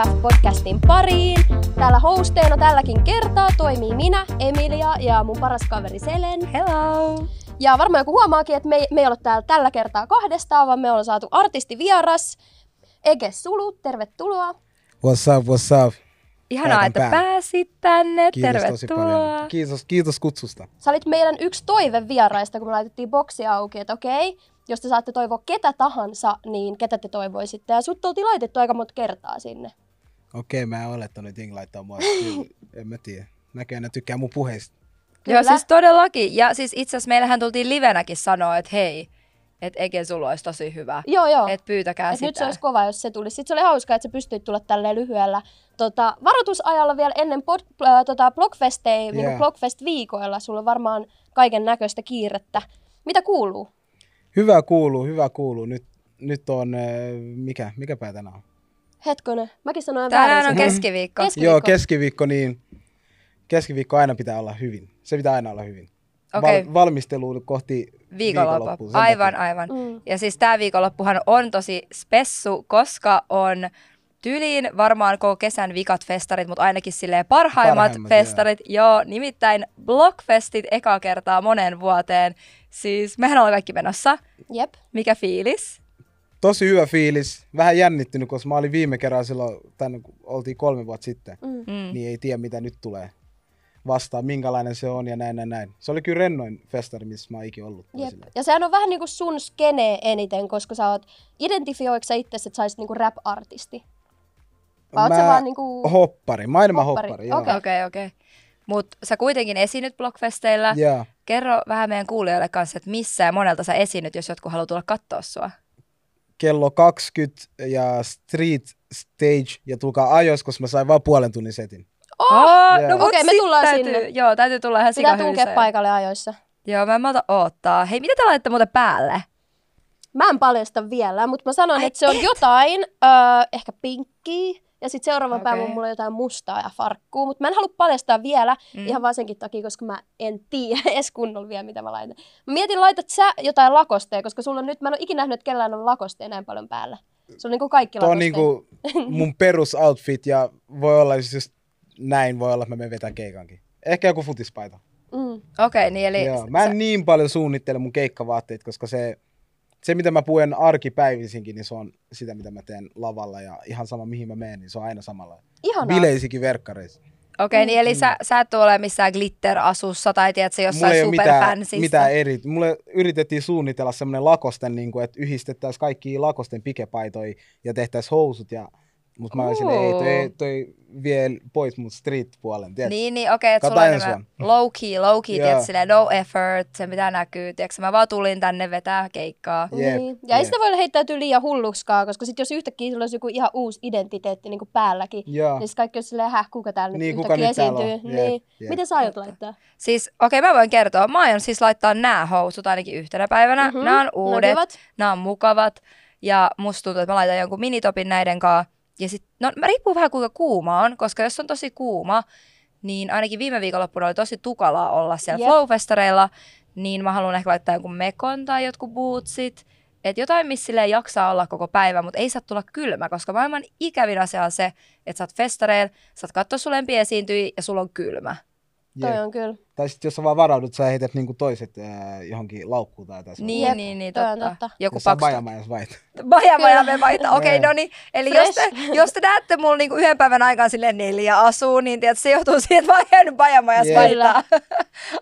BFF-podcastin pariin. Täällä hosteena tälläkin kertaa toimii minä, Emilia ja mun paras kaveri Selen. Hello! Ja varmaan joku huomaakin, että me, me ei ole täällä tällä kertaa kahdestaan, vaan me ollaan saatu artisti vieras. Ege Sulu, tervetuloa. What's up, what's up? Ihanaa, Paikan että päällä. pääsit tänne. Kiitos tosi Tervetuloa. paljon. Kiitos, kiitos kutsusta. Sä olit meidän yksi toive vieraista, kun me laitettiin boksi auki, että okei, jos te saatte toivoa ketä tahansa, niin ketä te toivoisitte. Ja sut oltiin laitettu aika monta kertaa sinne. Okei, mä en olettanut, että jengi laittaa mua. En mä tiedä. Näköjään ne tykkää mun puheista. Joo, Kyllä. siis todellakin. Ja siis itse asiassa meillähän tultiin livenäkin sanoa, että hei, että Ege sulla olisi tosi hyvä. Joo, joo. Että pyytäkää Et sitä. nyt se olisi kova, jos se tulisi. Sitten se oli hauskaa, että sä pystyit tulla tälleen lyhyellä tota, varoitusajalla vielä ennen pod, äh, tota, blogfestei, yeah. niin Joo. blogfest-viikoilla. Sulla on varmaan kaiken näköistä kiirettä. Mitä kuuluu? Hyvä kuuluu, hyvä kuuluu. Nyt, nyt on, äh, mikä, mikä päivä tänään on? Hetkonen, mäkin sanoin Tänään väärin. on sen. keskiviikko. Keskiviikko. Joo, keskiviikko, niin keskiviikko aina pitää olla hyvin. Se pitää aina olla hyvin. Okei. Val, valmistelu kohti Viikonloppu. sen Aivan, takia. aivan. Mm. Ja siis tämä viikonloppuhan on tosi spessu, koska on tyliin varmaan koko kesän vikat festarit, mutta ainakin silleen parhaimmat, Parhaimmat, festarit. Joo. nimittäin Blockfestit eka kertaa monen vuoteen. Siis mehän ollaan kaikki menossa. Jep. Mikä fiilis? Tosi hyvä fiilis. Vähän jännittynyt, koska mä olin viime kerran silloin, tänne kun oltiin kolme vuotta sitten, Mm. Mm. niin ei tiedä mitä nyt tulee vastaan, minkälainen se on ja näin näin näin. Se oli kyllä rennoin festari, missä mä oon ikinä ollut. Jep. Ja sehän on vähän niinku sun skenee eniten, koska sä oot, identifioiko sä itse, että sä olisit niinku rap-artisti? Vai oot sä vaan niinku... Hoppari, mä oon enemmän Hoppari, hoppari, joo. okei. Okei, okei. Okay, Mutta sä kuitenkin esiinnyt Blockfesteillä. Joo. Kerro vähän meidän kuulijoille kanssa, että missä ja monelta sä esiinnyt, jos jotkut haluaa tulla katsoa sua. Kello 20 ja street stage ja tulkaa ajoissa, koska mä sain vaan puolen tunnin setin. Oh, Joo. no mut Okei, me sit tullaan täytyy, sinne. Joo, täytyy tulla ihan Pitää tunkea paikalle ajoissa. Joo, mä en malta oottaa. Hei, mitä te laitatte muuten päälle? Mä en paljasta vielä, mutta mä sanon, Ai että se on jotain, öö, ehkä pinkkiä, ja sitten seuraavan Okei. päivän mulla on jotain mustaa ja farkkuu, mutta mä en halua paljastaa vielä, Mm. ihan vaan senkin takia, koska mä en tiedä edes kunnolla vielä, mitä mä laitan. Mä mietin, laitat sä jotain lakosteja, koska sulla on nyt, mä en ole ikinä nähnyt, että kellään on lakosteja näin paljon päällä. Se on niinku kaikki Tuo on lakosteja. niinku mun perusoutfit ja voi olla jos just näin, voi olla, että mä menen vetää keikankin. Ehkä joku futispaita. Mm. Okei, okay, niin eli... Joo. Mä en sä- niin paljon suunnittele mun keikkavaatteet, koska se, se mitä mä puen arkipäivisinkin, niin se on sitä, mitä mä teen lavalla ja ihan sama mihin mä menen, niin se on aina samalla. Ihanaa. Bileisikin verkkareissa. Okei, niin eli Mm. sä, sä et ole missään glitter-asussa tai tiedätkö jossain Mulla ei ole mitään, mitään eri. Mulle yritettiin suunnitella semmoinen lakosten, niin kuin, että yhdistettäisiin kaikki lakosten pikepaitoja ja tehtäisiin housut. Ja, mutta mä olin silleen, ei, toi, toi vie pois mun street-puolen. tiedätkö? Niin, niin okei, että sulla on enemmän low key, low key, Joo. tiedätkö, silleen no effort, se mitä näkyy, tiedätkö, mä vaan tulin tänne vetää keikkaa. Jep, niin. Ja ei jep. sitä voi heittäytyä liian hulluksikaan, koska sit jos yhtäkkiä sulla olisi joku ihan uusi identiteetti niin kuin päälläkin, Joo. niin sit kaikki on silleen, häh, kuka täällä Niin, nyt kuka yhtäkkiä nyt täällä esiintyy. on? Jep, Niin. jep. Miten sä aiot laittaa? Siis, okei, mä voin kertoa. Mä aion siis laittaa nämä housut ainakin yhtenä päivänä. Mhm, Nämä on uudet, nämä on mukavat. Ja musta tuntuu, että mä laitan jonkun minitopin näiden kanssa. Ja sit, no mä riippuu vähän kuinka kuuma on, koska jos on tosi kuuma, niin ainakin viime viikonloppuna oli tosi tukalaa olla siellä Jep. Flowfestareilla, niin mä haluan ehkä laittaa jonkun mekon tai jotkut bootsit. Että jotain, missä jaksaa olla koko päivä, mutta ei saa tulla kylmä, koska maailman ikävin asia on se, että sä oot festareilla, saat katsoa sun ja sulla on kylmä. Jep. Toi on kyllä. Tai sitten jos sä vaan varaudut, sä heität niinku toiset ää, johonkin laukkuun tai jotain. Niin, Jep, niin, niin, on totta. totta. Joku Jos sä paksu. bajamajas vait. Bajamaja me vaihtaa. Okei, Joo. no niin. Eli jos te, jos te näette mulla niinku yhden päivän aikaan silleen neljä asuu, niin tiedät, se johtuu siitä, että mä oon jäänyt bajamajas Jep. vaihtaa Kyllä,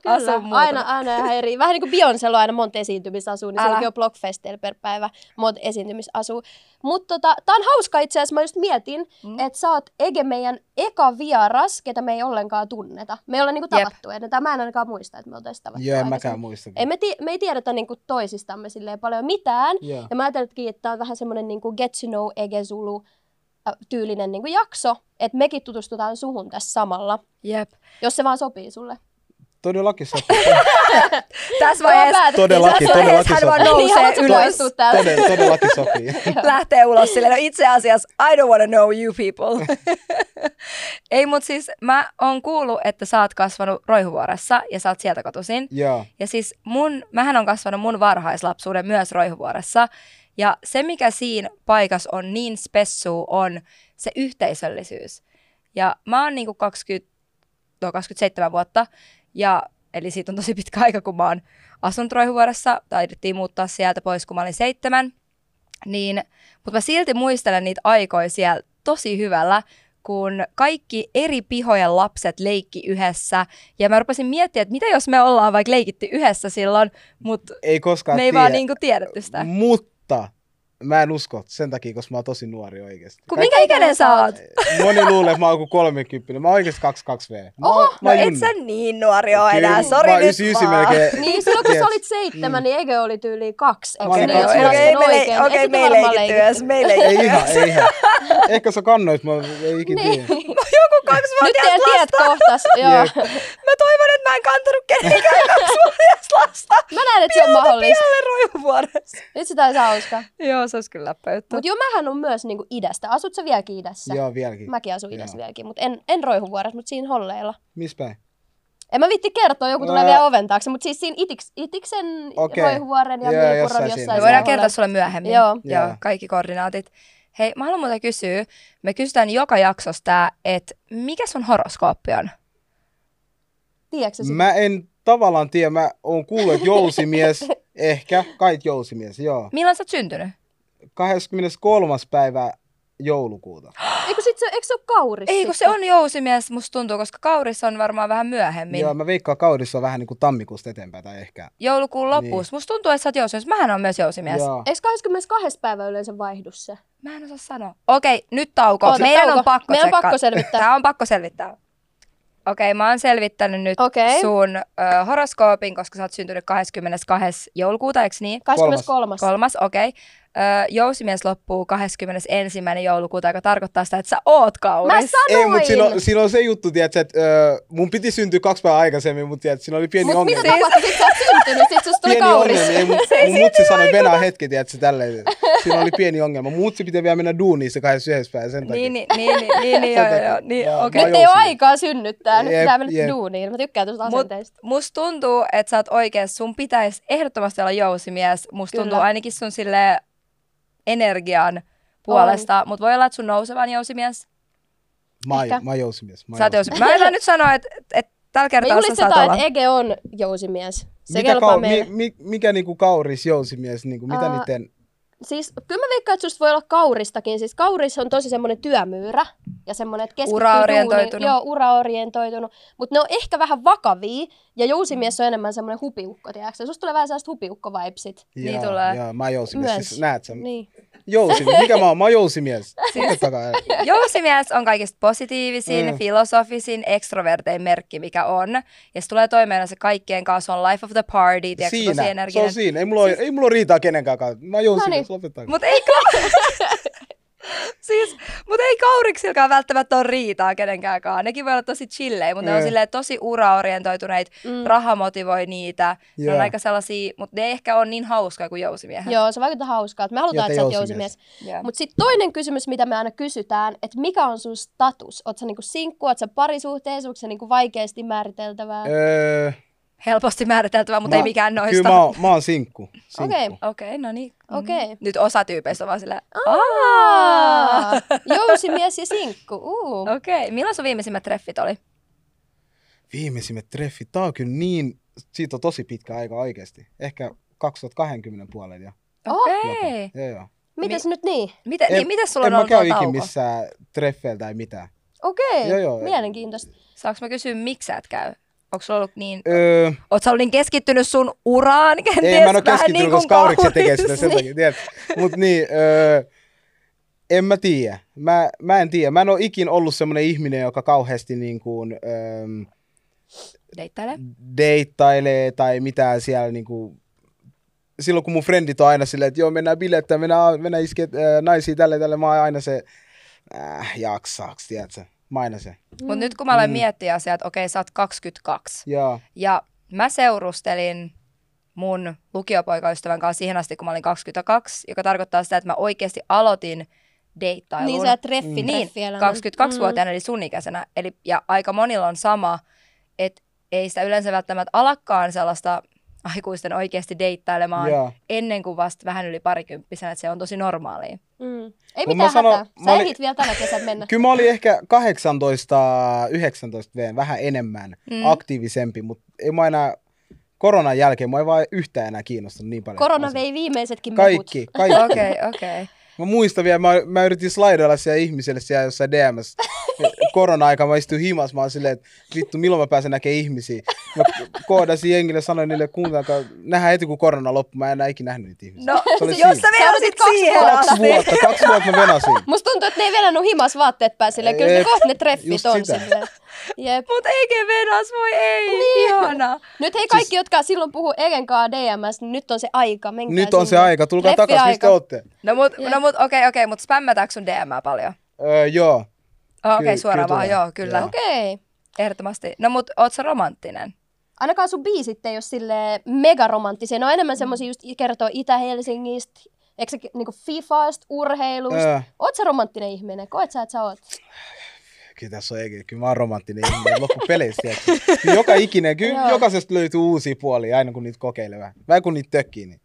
asun muuta. aina, aina ihan eri. Vähän niin kuin Beyoncélla on aina monta esiintymisasua, niin Älä. silläkin on Blockfesteillä per päivä monta esiintymisasua. Mutta tota, tää on hauska itse asiassa, mä just mietin, Mm. että sä oot Ege meidän eka vieras, ketä me ei ollenkaan tunneta. Me ei olla niinku Jep. tavattu ennen, tai mä en ainakaan muista, että me oltaisiin tavattu Joo, en mäkään muista. Ei me, ti- me ei tiedetä niinku toisistamme silleen paljon mitään. Joo. Ja mä ajattelinkin, että tää on vähän semmoinen niinku get to know Ege Zulu äh, tyylinen niinku jakso, että mekin tutustutaan suhun tässä samalla, Jep. jos se vaan sopii sulle. Todellakin sopii. Tässä vaiheessa, Todellakin, tässä vaiheessa hän vaan todellakin Niin, nousee haluatko ylös. poistua täältä? Tode, todellakin sopii. lähtee ulos silleen, no itse asiassa I don't wanna know you people. Ei, mutta siis mä oon kuullut, että sä oot kasvanut Roihuvuoressa ja sä oot sieltä kotoisin. Joo. Ja siis mun, mähän on kasvanut mun varhaislapsuuden myös Roihuvuoressa. Ja se, mikä siinä paikassa on niin spessu, on se yhteisöllisyys. Ja mä oon niinku 20, no 27 vuotta, ja, eli siitä on tosi pitkä aika, kun mä oon asunut Roihuvuoressa, taidettiin muuttaa sieltä pois, kun mä olin seitsemän. Niin, mutta mä silti muistelen niitä aikoja siellä tosi hyvällä, kun kaikki eri pihojen lapset leikki yhdessä. Ja mä rupesin miettimään, että mitä jos me ollaan vaikka leikitty yhdessä silloin, mutta Ei koskaan me ei tiedä. vaan niinku tiedetty sitä. Mutta mä en usko sen takia, koska mä oon tosi nuori oikeesti. Kun minkä ikäinen sä oot? Moni luulee, että mä oon joku 30. Mä oon oikeesti 22V. Mä, Oho, oon- no oon et sä niin nuori oo Kyllä, enää, sori mä oon nyt 99 vaan. melkein. Niin, silloin kun sä olit seitsemän, niin eikö oli tyyli kaksi? Eikö Okei, niin, jos okei, mä okei, lasken me le- oikein? okei, Ette me ei leikitty edes, me ei leikitty Ei ihan, ei ihan. Ehkä sä kannoit, mä ei ikin Niin. tiedä. Kaksi Nyt teidän tiet kohtas, joo. Mä toivon, että mä en kantanut kenenkään kaksivuotias lasta. Mä näen, että se on mahdollista. Pihalle roihuvuodessa. Nyt sitä ei saa hauska. Joo, se olisi kyllä läppä juttu. Mutta joo, mähän on myös niinku idästä. Asut sä vieläkin idässä? Joo, vieläkin. Mäkin asun idässä Joo. vieläkin, mutta en, en roihuvuoressa, mutta siinä holleilla. Missä päin? En mä vitti kertoa, joku tulee Ää. vielä oven taakse, mutta siis siinä Itiks, Itiksen, Okei. Roihuvuoren ja Vilpuron jossain jossain. Joo. voidaan kertoa sulle myöhemmin. Joo. Joo, Joo. kaikki koordinaatit. Hei, mä haluan muuten kysyä, me kysytään joka jaksossa tää, että mikä sun horoskooppi on? Tiedätkö? Mä en tavallaan tiedä, mä oon kuullut, että jousimies, ehkä, kait jousimies, joo. Milloin sä oot syntynyt? 23. päivä joulukuuta. Eikö, sit se, eikö se ole kauris? Ei, kun se on jousimies, musta tuntuu, koska kauris on varmaan vähän myöhemmin. Joo, mä veikkaan kaudissa on vähän niin kuin tammikuusta eteenpäin tai ehkä. Joulukuun lopussa. Musta tuntuu, että sä oot jousimies. Mähän on myös jousimies. Joo. Eikö 22. päivä yleensä vaihdu se? Mä en osaa sanoa. Okei, nyt tauko. Oota, Meidän tauko. on pakko Meidän on pakko selvittää. Tää on pakko selvittää. Okei, mä oon selvittänyt nyt Okei. sun ö, horoskoopin, koska sä oot syntynyt 22. joulukuuta, eikö niin? 23. Kolmas, okei. Ö, jousimies loppuu 21. joulukuuta, joka tarkoittaa sitä, että sä oot kauris. Mä sanoin! Ei, mutta siinä on, siinä on se juttu, tiedätkö, että ö, mun piti syntyä kaksi päivää aikaisemmin, mutta tiedätkö, siinä oli pieni Mut mitä ongelma. tapahtui, sit sä oot syntynyt, sit susta tuli Pieni kauris. ongelma. Ei, mun, mun mutsi sanoi venää hetki, tiedätkö, tälleen. Siinä oli pieni ongelma. Mun mutsi pitää vielä mennä duuniin se 21. päivä sen takia. Niin, niin, niin, niin, niin, niin, joo, joo, joo, niin, Joo, okei. Nyt ei ole aikaa synnyttää, nyt Jep, pitää mennä jep. duuniin. Mä tykkään tuosta Mut asenteesta. musta tuntuu, että sä oot oikeas. Sun pitäisi ehdottomasti olla jousimies. Musta tuntuu ainakin sun sille energian puolesta. Mutta voi olla, että sun nousevan jousimies. Mä, oon- Ehkä. mä jousimies. Mä Sä oot jousimies. jousimies. Mä en nyt sanoa, että, että tällä Me kertaa sä saat olla. että Ege on jousimies. Se Mitä kau- meille. mi, mi, mikä niinku kauris jousimies, niinku, mitä Aa, niiden... Siis kyllä mä veikkaan, että susta voi olla kauristakin. Siis kauris on tosi semmoinen työmyyrä ja semmoinen, että keskittyy Uraorientoitunut. Joo, uraorientoitunut. Mutta ne on ehkä vähän vakavia ja jousimies on enemmän semmoinen hupiukko, tiedätkö? Susta tulee vähän sellaista hupiukko-vibesit. Niin tulee. Joo, mä jousimies. Myös. Siis, näet sä? Niin. Jousimies. Mikä mä oon? Mä oon jousimies. Opettakaa. Jousimies on kaikista positiivisin, Mm. filosofisin, ekstrovertein merkki, mikä on. Ja se tulee toimeen se kaikkien kanssa, on life of the party, tiedätkö, Siinä, tosi se energinen. on siinä. Ei mulla, siis... ei mulla riitaa kenenkään kanssa. Mä oon jousimies, No lopettakaa. Mutta ei, siis, mut ei kauriksilkaan välttämättä ole riitaa kenenkään. Nekin voi olla tosi chillejä, mutta ne on silleen tosi uraorientoituneita, Mm. raha motivoi niitä. Ne on aika sellaisia, mutta ne ei ehkä ole niin hauskaa kuin jousimiehet. Joo, se vaikuttaa hauskaa. Me halutaan, että sä oot jousimies. jousimies. Joo. Mutta sitten toinen kysymys, mitä me aina kysytään, että mikä on sun status? Oot sä niinku sinkku, oot sä parisuhteessa, onko se niinku vaikeasti määriteltävää? Öö, Helposti määriteltävä, mutta mä- ei mikään noista. Kyllä mä oon, mä oon sinkku. sinkku. Okei. Okei, okay, no niin. Okei. Mm. Nyt osa tyypeistä on vaan Aa, jousimies ja sinkku. Uh. Okei, okay. milloin sun viimeisimmät treffit oli? Viimeisimmät treffit. Tää on kyllä niin... Siitä on tosi pitkä aika oikeasti. Ehkä 2020 puolella jo. Oh. Okei. Okay. Joo, joo. Mites nyt niin? Miten, En- niin, miten sulla en on mä ollut käy tuo ikin tauko? missään treffeillä tai mitään. Okei, Joo, joo. mielenkiintoista. Saanko mä kysyä, miksi sä et käy? Onko sulla ollut niin... Öö, Oot sä ollut niin keskittynyt sun uraan kenties ei, mä en ole keskittynyt, niin koska kaurikset tekee sitä sen takia, tiedät. Mut niin, öö, en mä tiedä. Mä, mä en tiedä. Mä en ole ikin ollut semmoinen ihminen, joka kauheasti niin kuin, öö, Deittaile. deittailee tai mitään siellä niin kuin, silloin kun mun frendit on aina silleen, että joo mennään bilettää, mennään, mennään iskeet äh, naisia tälle tälle, mä oon aina se, äh, jaksaaks, tiedätkö? Mä aina se. Mutta nyt kun mä aloin Mm. miettiä asiaa, että okei, sä oot 22. Joo. Ja mä seurustelin mun lukiopoikaystävän kanssa siihen asti, kun mä olin 22, joka tarkoittaa sitä, että mä oikeasti aloitin deittailun. Niin sä treffi, niin, treffi elämän. 22-vuotiaana eli sun ikäisenä. Eli, ja aika monilla on sama, että ei sitä yleensä välttämättä alakkaan sellaista aikuisten oikeasti deittailemaan Joo. ennen kuin vasta vähän yli parikymppisenä, että se on tosi normaalia. Mm. Ei Mut mitään mä sanon- hätää. Sä mä olin- ehdit vielä tänä kesänä mennä. Kyllä mä olin ehkä 18-19 V, vähän enemmän Mm. aktiivisempi, mutta ei mä enää koronan jälkeen, mä ei vaan yhtään enää kiinnostunut niin paljon. Korona vei viimeisetkin mehut. Kaikki, kaikki. Okei, okay, okei. Okay. Mä muistan vielä, mä, mä yritin slaidoilla siellä ihmiselle siellä jossain DMS. Korona-aika mä istuin himas, mä oon silleen, että vittu, milloin mä pääsen näkemään ihmisiä. Mä koodasin jengille, sanoin niille, kuuntelkaa, nähdään heti kun korona loppuu, mä en enää ikinä nähnyt niitä ihmisiä. No, Se oli jos sä venasit kaksi siihen vuotta. Kaksi vuotta, kaksi vuotta mä venasin. Musta tuntuu, että ne ei venannut himas vaatteet pääsille. Kyllä ne kohta ne treffit on sitä. silleen. Jep. Mut eikä venas, voi ei, niin. ihana. Nyt hei kaikki, jotka silloin puhuu Egen kanssa DMS, niin nyt on se aika. Menkää Nyt on se sinne. aika, tulkaa takas, mistä olette? No mut, Jep. no mut okei, okei, mut spämmätäänkö sun DM paljon? Öö, joo. Oh, okei, Kyllä- suoraan vaan, joo, kyllä. Okei. Okay. Ehdottomasti. No mut oot sä romanttinen? Ainakaan sun biisit ei ole sille megaromanttisia. Ne on enemmän semmosia just kertoo Itä-Helsingistä, eikö se niinku Fifasta, urheilusta. Öö. Oot sä romanttinen ihminen? Koet sä, että sä oot? Kyllä tässä on eikä, kyllä mä oon romanttinen ihminen loppupeleissä. joka ikinen, kyllä Joo. jokaisesta löytyy uusia puolia aina kun niitä kokeilee vähän. Vähän kun niitä tökkii, niin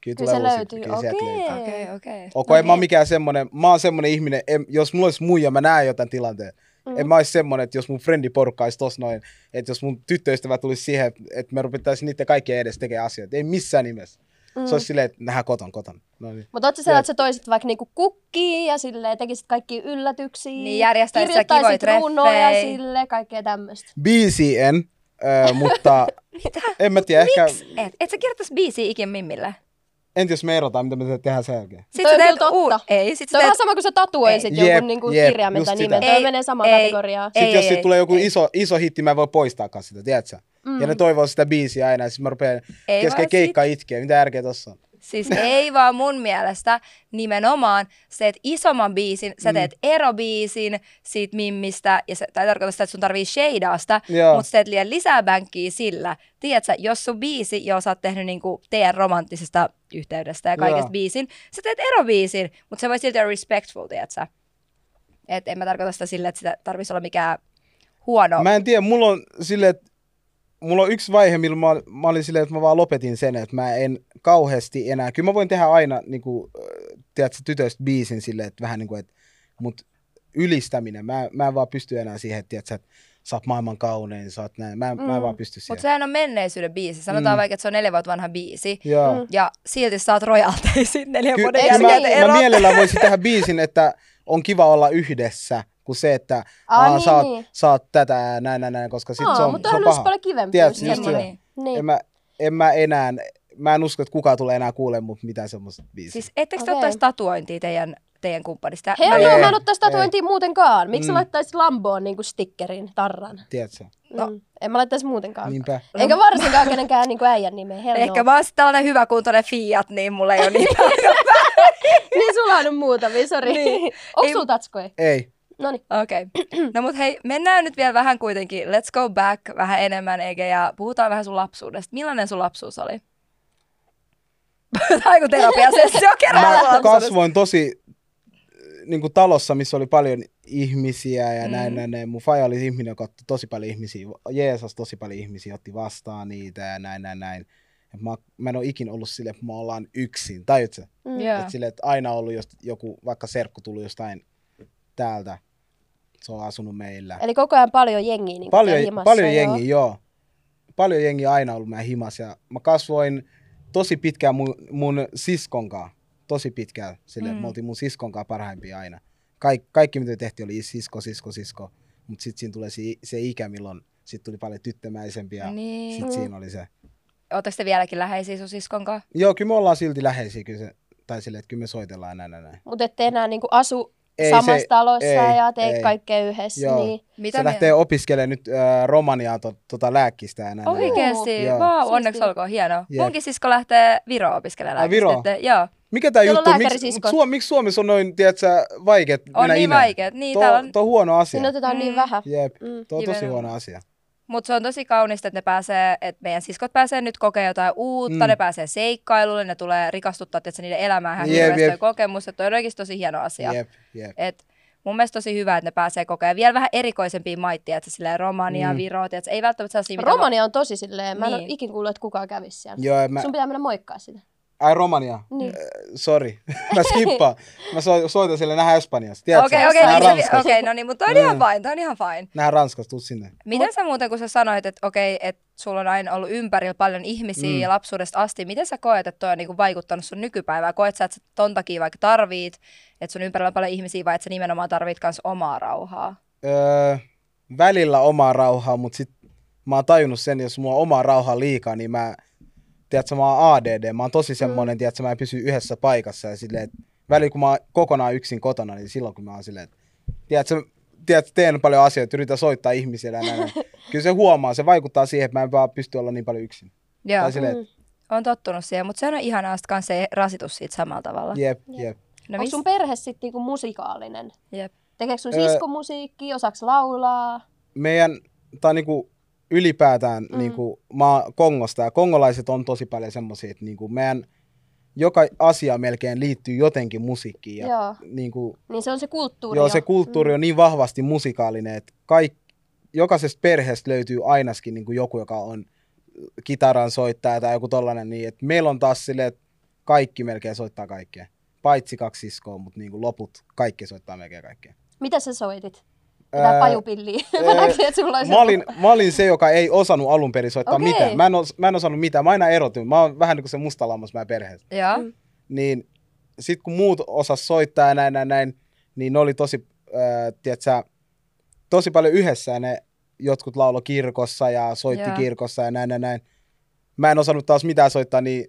kyllä, Kyllä tulee se uusia. löytyy, Kyllä sieltä okei. löytyy. Okei, okei. Ok, en mä oon mikään semmonen, mä oon semmonen ihminen, en, jos mulla olisi muija, mä näen jotain tilanteen. Mm. En mä olisi semmonen, että jos mun friendiporukka olisi tossa noin, että jos mun tyttöystävä tulisi siihen, että me ruvettaisiin niiden kaikkien edes tekemään asioita. Ei missään nimessä. Mm. Se olisi silleen, että nähdään koton, koton. No niin. Mutta oot sä sellainen, että sä toisit vaikka niinku kukkiin ja sille tekisit kaikki yllätyksiä. Niin, järjestäisit sä kirjoittaisit kivoja runoja treffejä. sille, kaikkea tämmöistä. Biisi en, ö, mutta en mä tiedä, ehkä, Et, et sä kirjoittaisi biisiä ikin Mimmille? Entä jos me erotaan, mitä me tehdään sen jälkeen? Sit Toi sä on teet totta. uu- Ei, sit Se on teet... vähän sama kuin sä tatuoisit Jep, jonkun niinku jep, kirjaimen tai nimen. Toi Ei, menee samaan ei. kategoriaan. Sitten Ei, jos ei, siitä tulee joku ei. iso, iso hitti, mä en voi poistaakaan sitä, tiedätkö? Mm. Ja ne toivoo sitä biisiä aina, ja sitten mä rupean Ei kesken keikkaa itkeä. Mitä järkeä tossa on? Siis ei vaan mun mielestä nimenomaan se, että isomman biisin, sä teet Mm. erobiisin siitä mimmistä, ja se, tai tarkoittaa sitä, että sun tarvii shadeaa sitä, Joo. mutta sä teet liian lisää bänkkiä sillä. Tiedätkö, jos sun biisi, jo sä oot tehnyt niinku teidän romanttisesta yhteydestä ja kaikesta Joo. biisin, sä teet erobiisin, mutta se voi silti olla respectful, tiedätkö? Et en mä tarkoita sitä sillä, että sitä tarvitsisi olla mikään huono. Mä en tiedä, mulla on silleen, että mulla on yksi vaihe, milloin mä, mä olin silleen, että mä vaan lopetin sen, että mä en kauheasti enää, kyllä mä voin tehdä aina, niin kuin, tiedätkö, tytöistä biisin silleen, että vähän niin kuin, että, mut ylistäminen, mä, mä en vaan pysty enää siihen, että, tiedätkö, että sä oot maailman kaunein, sä oot näin, mä, en- mä en vaan pysty siihen. Mutta sehän on menneisyyden biisi. Sanotaan Mm. vaikka, että se on neljä vuotta vanha biisi. Joo. Mm. Ja silti saat rojalteja sitten neljän Ky- vuoden jälkeen, mä, mä mielellään voisin tehdä biisin, että on kiva olla yhdessä, kuin se, että Aa, Aa, niin, sä, oot, niin. sä oot tätä ja näin, näin, näin, koska sit Aa, se on, mutta se on paha. paljon kivempi. Tiedätkö, just just semmoinen. niin. Niin. En mä, en mä enää, mä en usko, että kukaan tulee enää kuulemaan mut mitään semmoista biisiä. Siis ettekö te Okei. ottaisi tatuointia teidän, teidän kumppanista? Hei, Ei, joo, mä en ottaisi tatuointia muutenkaan. Miksi Mm. sä laittaisit Lamboon niinku stickerin, tarran? Tiedätkö? No. Mm. En mä laittaisi muutenkaan. Niinpä. Eikä varsinkaan kenenkään niinku äijän nimeä. Hell Ehkä no. mä oon sit tällainen hyvä kuntoinen Fiat, niin mulla ei ole niin paljon. niin sulla on muutamia, sori. Niin. Onko sulla tatskoja? Ei. Noniin. Okei. Okay. No mut hei, mennään nyt vielä vähän kuitenkin. Let's go back vähän enemmän, eikä ja puhutaan vähän sun lapsuudesta. Millainen sun lapsuus oli? Tämä on terapiasessio kerran Mä kasvoin tosi niin kuin talossa, missä oli paljon ihmisiä ja Mm. näin, näin, näin. Mun faija oli ihminen, joka otti tosi paljon ihmisiä, Jeesus tosi paljon ihmisiä, otti vastaan niitä ja näin, näin, näin. Et mä, mä en ole ikin ollut sille, että me ollaan yksin, tajutko? Mm. Joo. Et sille, että aina ollut just joku, vaikka serkku tullut jostain täältä, se on asunut meillä. Eli koko ajan paljon jengiä niin Paljon, himassa, paljon joo. jengiä, joo. Paljon jengiä aina ollut meidän himas ja mä kasvoin tosi pitkään mun, mun siskon kanssa. Tosi pitkään. Sille, Mm. Me oltiin mun siskon kanssa parhaimpia aina. Kaik, kaikki mitä tehtiin oli sisko, sisko, sisko. Mutta sitten siinä tulee se, se ikä, milloin sit tuli paljon tyttömäisempiä. Ja Niin. Sitten siinä oli se. Ootteko te vieläkin läheisiä sun siskon kanssa? Joo, kyllä me ollaan silti läheisiä. Kyllä se, tai silleen, että kyllä me soitellaan näin, näin, näin. Mutta ette enää niinku asu Ei samassa se- talossa ei, ja tee ei. kaikkea yhdessä. Joo. Niin. Mitä se mieltä? lähtee opiskelemaan nyt äh, Romaniaa to, tota lääkkistä ja näin. näin. Oikeesti? Joo. Vau, Siistiä. onneksi olkoon, hienoa. Jep. Munkin sisko lähtee Viroon opiskelemaan Ai, Viroon? lääkistä. Joo, Mikä on juttu? Miksi, Suom, miksi Suomessa on noin, tiedätkö, vaikeet on mennä niin imeen? vaikeet. Niin, Tuo, täällä on... tuo on huono asia. Siinä otetaan Mm. niin vähän. Jep, Mm. tuo on tosi huono asia. Mutta se on tosi kaunista, että ne pääsee, että meidän siskot pääsee nyt kokea jotain uutta, Mm. ne pääsee seikkailulle, ne tulee rikastuttaa tietysti, niiden elämää ihan Jep, hirveästi toi kokemus, että on oikeasti tosi hieno asia. Jep, jep. Et mun mielestä tosi hyvä, että ne pääsee kokea vielä vähän erikoisempiin maittiin, että silleen Romania, Mm. Viro, että ei välttämättä sellaisia, Romania on tosi silleen, mä en ole Niin. ikin kuullut, että kukaan kävisi siellä. Joo, mä, Sun pitää mennä moikkaa sitä. Ai Romania. Niin. Sorry. mä skippaan. Mä so, soitan sille nähdään Espanjassa. Tiedätkö? Okei, okei, Nähdään niin se- Ranskassa. okei, no niin, mutta toi on ihan Mm. fine, toi on ihan fine. Nähdään Ranskassa, tuu sinne. Miten sä muuten, kun sä sanoit, että okei, että sulla on aina ollut ympärillä paljon ihmisiä Mm. ja lapsuudesta asti, miten sä koet, että toi on niinku vaikuttanut sun nykypäivään? Koet sä, että sä ton takia vaikka tarvit, että sun ympärillä on paljon ihmisiä, vai että sä nimenomaan tarvit kans omaa rauhaa? Öö, välillä omaa rauhaa, mutta sit mä oon tajunnut sen, jos mulla on omaa rauhaa liikaa, niin mä, tiedätkö, mä oon ADD, mä oon tosi semmonen, mm. tiedätkö, mä en pysy yhdessä paikassa ja silleen, että välillä kun mä oon kokonaan yksin kotona, niin silloin kun mä oon silleen, että tiedätkö, tiedätkö, teen paljon asioita, yritän soittaa ihmisille ja näin. Kyllä se huomaa, se vaikuttaa siihen, että mä en vaan pysty olla niin paljon yksin. Joo, Tai silleen, Mm. että on tottunut siihen, mutta se on ihanaa, että kans ei rasitu siitä samalla tavalla. jep, jep. No, Onko mis- sun perhe sitten niinku musikaalinen? Jep. Tekeekö sun Öö, sisko musiikkia, osaaks laulaa? Meidän, on niinku ylipäätään, Mm. mm. niinku, mä oon Kongosta ja kongolaiset on tosi paljon semmosia, että niinku meidän joka asia melkein liittyy jotenkin musiikkiin. Ja Joo. Niinku, Niin se on se kulttuuri Joo, jo. se kulttuuri on niin vahvasti musikaalinen, että kaik, jokaisesta perheestä löytyy ainakin niin kuin joku, joka on kitaran soittaja tai joku tollanen. Niin, että meillä on taas silleen, että kaikki melkein soittaa kaikkea. Paitsi kaksi siskoa, mutta niin kuin loput kaikki soittaa melkein kaikkea. Mitä sä soitit? Tää Ää, pajupilliä. Mä ää, näkin, että sulla Mä olin, mä olin se, joka ei osannut alun perin soittaa Okei. mitään. Mä en, os, mä en osannut mitään. Mä aina erotin. Mä oon vähän niin kuin se musta lammas mä perheessä. Joo. Mm. niin sitten kun muut osas soittaa ja näin, näin, näin, niin ne oli tosi, äh, tiedätkö, tosi paljon yhdessä ja ne jotkut laulo kirkossa ja soitti Joo. kirkossa ja näin, näin, näin. Mä en osannut taas mitään soittaa, niin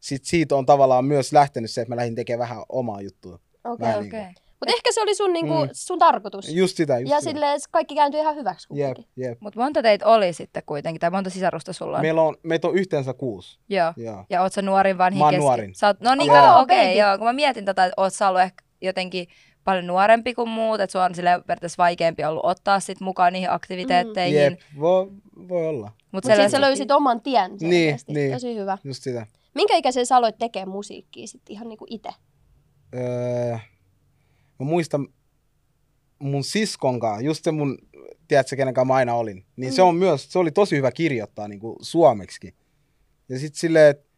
sit siitä on tavallaan myös lähtenyt se, että mä lähdin tekemään vähän omaa juttua. Okei. Okay. niin Okei. Mutta ehkä se oli sun, niinku, Mm. sun tarkoitus. Just sitä, just ja sitä. silleen kaikki kääntyi ihan hyväksi kuitenkin. jep. Mutta monta teitä oli sitten kuitenkin, tai monta sisarusta sulla on? Meillä on, meitä on yhteensä kuusi. Joo. Joo. Ja oot sä nuorin vanhin Mä oon keski- nuorin. Sä oot, no niin, okei, baby. joo. Kun mä mietin tätä, että oot sä ollut ehkä jotenkin paljon nuorempi kuin muut, että sua on sille periaatteessa vaikeampi ollut ottaa sit mukaan niihin aktiviteetteihin. Jep, voi, voi olla. Mutta Mutta sitten sä löysit oman tien Niin, niin. Tosi hyvä. Just sitä. Minkä ikäisen sä aloit tekemään musiikkia sitten ihan niinku itse? öö, mä muistan mun siskon kanssa, just se mun, tiedätkö, kenen kanssa mä aina olin, niin se Mm. on myös, se oli tosi hyvä kirjoittaa niin kuin suomeksi. Ja sitten silleen, että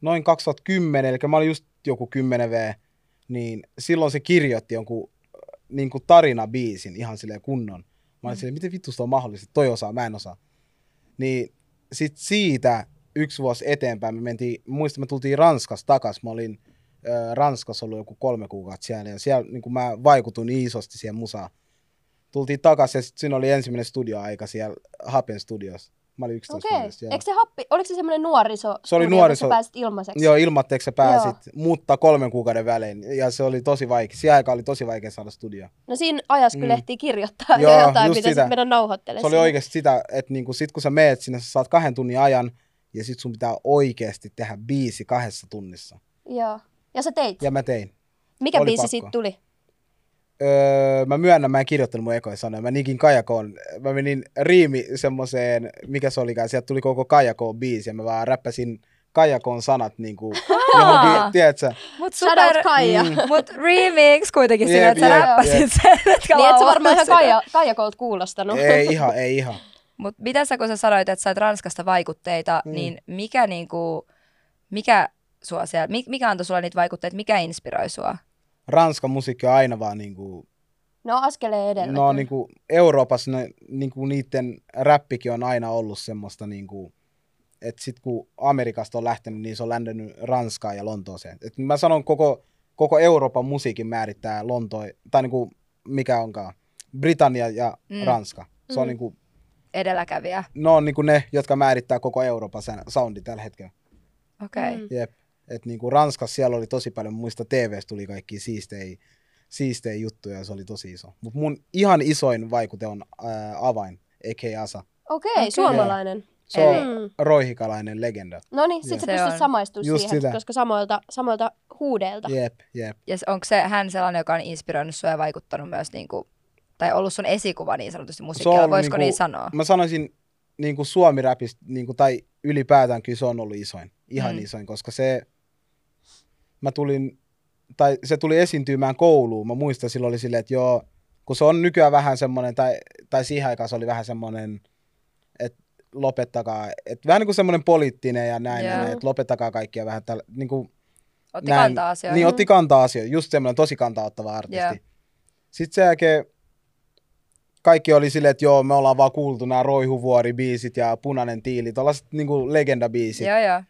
noin 2010, eli mä olin just joku 10 V, niin silloin se kirjoitti jonkun niin kuin tarinabiisin ihan silleen kunnon. Mä olin silleen, miten vittusta on mahdollista, toi osaa, mä en osaa. Niin sit siitä yksi vuosi eteenpäin me mentiin, muistan me tultiin Ranskasta takas, mä olin Ranskassa ollut joku kolme kuukautta siellä ja siellä niin kuin mä vaikutuin niin isosti siihen musaan. Tultiin takaisin ja sit siinä oli ensimmäinen studioaika siellä Hapen studiossa. Mä olin 11 Okei. vuodesta. joo. Eikö se happi, oliko se semmoinen nuoriso? Se oli nuoriso- Sä pääsit ilmaiseksi? Joo, ilmatteeksi sä pääsit, Joo. mutta kolmen kuukauden välein. Ja se oli tosi vaikea. Siihen aikaan oli tosi vaikea saada studio. No siinä ajassa kyllä Mm. ehtii kirjoittaa Joo, ja jotain, mitä sitten mennä nauhoittelemaan. Se oli oikeasti sitä, että niinku sit kun sä meet sinne, sä saat kahden tunnin ajan ja sit sun pitää oikeasti tehdä biisi kahdessa tunnissa. Joo. Ja sä teit. Ja mä tein. Mikä oli biisi pakko. siitä tuli? Öö, mä myönnän, mä en kirjoittanut mun ekoja sanoja. Mä nikin Kajakoon. Mä menin riimi semmoseen, mikä se olikaan, sieltä tuli koko Kajakoon biisi ja mä vaan räppäsin Kajakoon sanat niinku johonkin, tiedätkö? Mut Shout super, out Kaija. Mm. Mut remix kuitenkin Jep, sillä, että sä jep, räppäsit jep. sen, etkä Niin et sä varmaan ihan. Kaija, Kaijakolta kuulostanut. Ei ihan, ei ihan. Mut mitä sä, kun sä sanoit, että sait Ranskasta vaikutteita, Mm. niin mikä niinku, mikä sua siellä, mi- mikä antoi sulle niitä vaikutteita, mikä inspiroi sua? Ranskan musiikki on aina vaan niinku, No askeleen edellä. no niinku Euroopassa ne, niinku niiden räppikin on aina ollut semmoista niinku, että sit kun Amerikasta on lähtenyt, niin se on lähtenyt Ranskaan ja Lontooseen. Et mä sanon koko, koko Euroopan musiikin määrittää Lonto, tai niinku, mikä onkaan, Britannia ja Mm. Ranska. Se on Mm. niinku, Edelläkävijä. ne on niinku ne, jotka määrittää koko Euroopan soundi tällä hetkellä. Okei. Okay. Mm. Jep. Et niinku Ranskassa siellä oli tosi paljon, muista TVstä tuli kaikki siistejä, siistejä juttuja ja se oli tosi iso. Mutta mun ihan isoin vaikute on ää, Avain, a.k.a. Asa. Okei, Okei. suomalainen. Se on Mm. roihikalainen legenda. No niin, sit Joo. sä Se pystyt samaistumaan Just siihen, sitä. koska samoilta, samoilta huudeilta. Jep, jep. Ja onko se hän sellainen, joka on inspiroinut sua ja vaikuttanut myös, niinku, tai ollut sun esikuva niin sanotusti musiikkia, voisiko niinku- niin sanoa? Mä sanoisin niinku suomi-räpistä, niinku, tai ylipäätään kyllä se on ollut isoin. Ihan mm. isoin, koska se, mä tulin, tai se tuli esiintymään kouluun. Mä muistan silloin oli silleen, että joo, kun se on nykyään vähän semmoinen, tai, tai siihen aikaan se oli vähän semmoinen, että lopettakaa, että vähän niin kuin semmoinen poliittinen ja näin, yeah. että lopettakaa kaikkia vähän tällä, niin kuin Otti näin, kantaa asioihin. Niin, otti kantaa asioihin, just semmoinen tosi kantaa ottava artisti. Joo. Sitten sen jälkeen kaikki oli silleen, että joo, me ollaan vaan kuultu nämä Roihuvuori-biisit ja Punainen tiili, tällaiset niinku legendabiisit. Joo, joo.